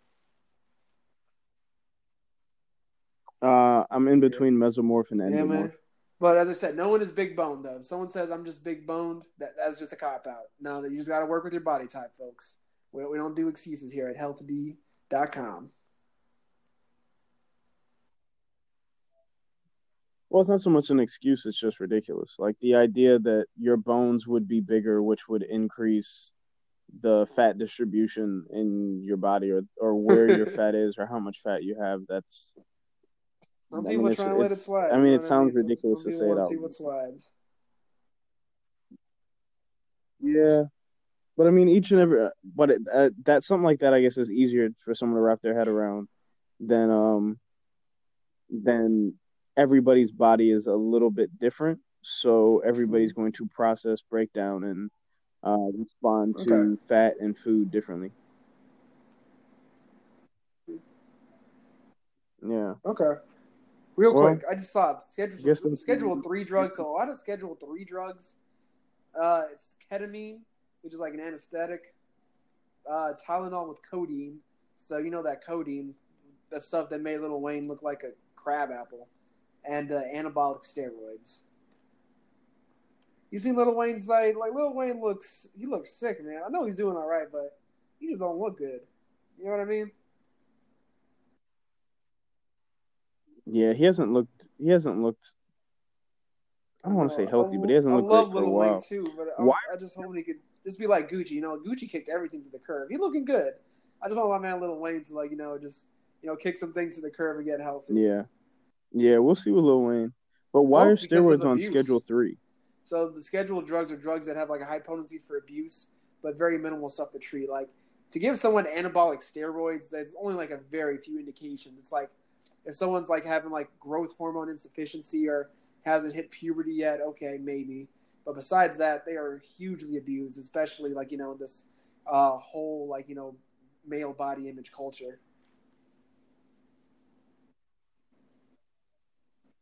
Uh, I'm in between mesomorph and endomorph. Yeah, man. But as I said, no one is big boned though. If someone says I'm just big boned, that, that's just a cop out. No, you just got to work with your body type, folks. We, we don't do excuses here at healthdy.com. Well, it's not so much an excuse; it's just ridiculous. Like the idea that your bones would be bigger, which would increase the fat distribution in your body, or or where your fat is, or how much fat you have. That's some people I mean, to let it slide. I mean, it sounds mean? ridiculous some, some to say it out. See what slides. Yeah, but I mean, each and every, but it, uh, that something like that, I guess, is easier for someone to wrap their head around than um than everybody's body is a little bit different, so everybody's going to process, break down, and uh, respond okay. to fat and food differently. Yeah. Okay. Real well, quick, I just saw schedule schedule three drugs. So a lot of schedule three drugs. Uh, it's ketamine, which is like an anesthetic. Uh, it's Tylenol with codeine. So you know that codeine, that stuff that made Lil Wayne look like a crab apple, and uh, anabolic steroids. You seen Lil Wayne's Saeed? Like Lil Wayne looks, he looks sick, man. I know he's doing all right, but he just don't look good. You know what I mean? Yeah, he hasn't looked. He hasn't looked. I don't want to say healthy, but he hasn't looked. I love Lil Wayne too, but I, Why? I just hope he could just be like Gucci. You know, Gucci kicked everything to the curb. He's looking good. I just want my man Lil Wayne to like you know just you know kick some things to the curb and get healthy. Yeah, yeah, we'll see with Lil Wayne. But why well, are steroids on Schedule Three? So the scheduled drugs are drugs that have like a high potency for abuse, but very minimal stuff to treat. Like to give someone anabolic steroids, that's only like a very few indications. It's like if someone's like having like growth hormone insufficiency or hasn't hit puberty yet, okay, maybe. But besides that, they are hugely abused, especially like you know this uh, whole like you know male body image culture.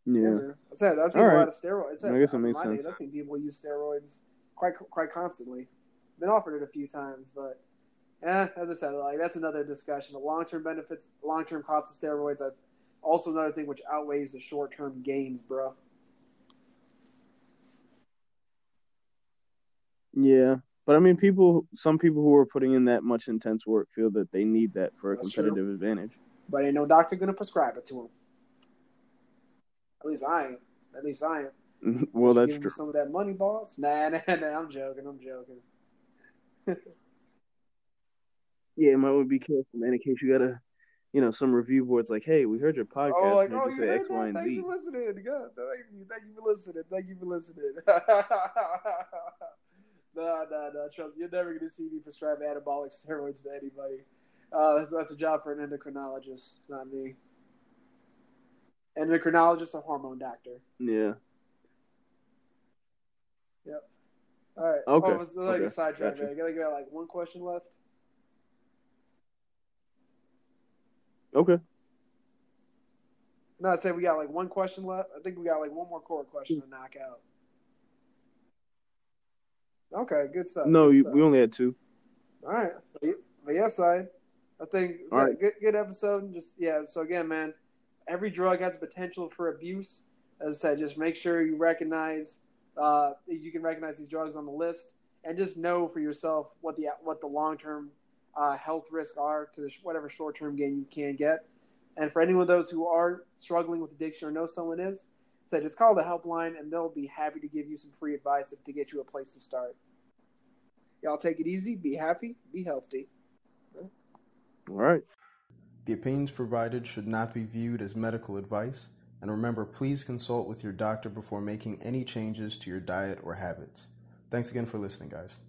Yeah, that's seen All a right. lot of steroids. I, I guess it makes sense. I've seen people use steroids quite quite constantly. Been offered it a few times, but yeah, as I said, like that's another discussion. The long term benefits, long term costs of steroids. I've also another thing which outweighs the short term gains, bro. Yeah, but I mean, people. Some people who are putting in that much intense work feel that they need that for a That's competitive true. advantage. But ain't no doctor gonna prescribe it to them. At least I ain't. At least I ain't. well, that's true. Some of that money, boss. Nah, nah, nah. I'm joking. I'm joking. yeah, might want to be careful, man, in case you gotta you know, some review boards like, "Hey, we heard your podcast. Oh, like, oh, you say X, Y, and Thank you for listening. God, thank you, thank you for listening. Thank you for listening. no, no, no. Trust me, you're never gonna see me prescribe anabolic steroids to anybody. Uh, that's, that's a job for an endocrinologist, not me. Endocrinologist, a hormone doctor. Yeah. Yep. All right. Okay. Oh, it was like okay. a sidetrack. Gotcha. I gotta got like one question left. Okay. No, I said we got like one question left. I think we got like one more core question to knock out. Okay, good stuff. No, good you, stuff. we only had two. All right, but yes, I, I think it's a good, good episode. Just yeah. So again, man, every drug has potential for abuse, as I said, just make sure you recognize uh, you can recognize these drugs on the list, and just know for yourself what the what the long term uh, health risks are to the, whatever short term gain you can get. And for anyone of those who are struggling with addiction or know someone is, so just call the helpline, and they'll be happy to give you some free advice to get you a place to start. Y'all take it easy, be happy, be healthy. All right. The opinions provided should not be viewed as medical advice, and remember, please consult with your doctor before making any changes to your diet or habits. Thanks again for listening, guys.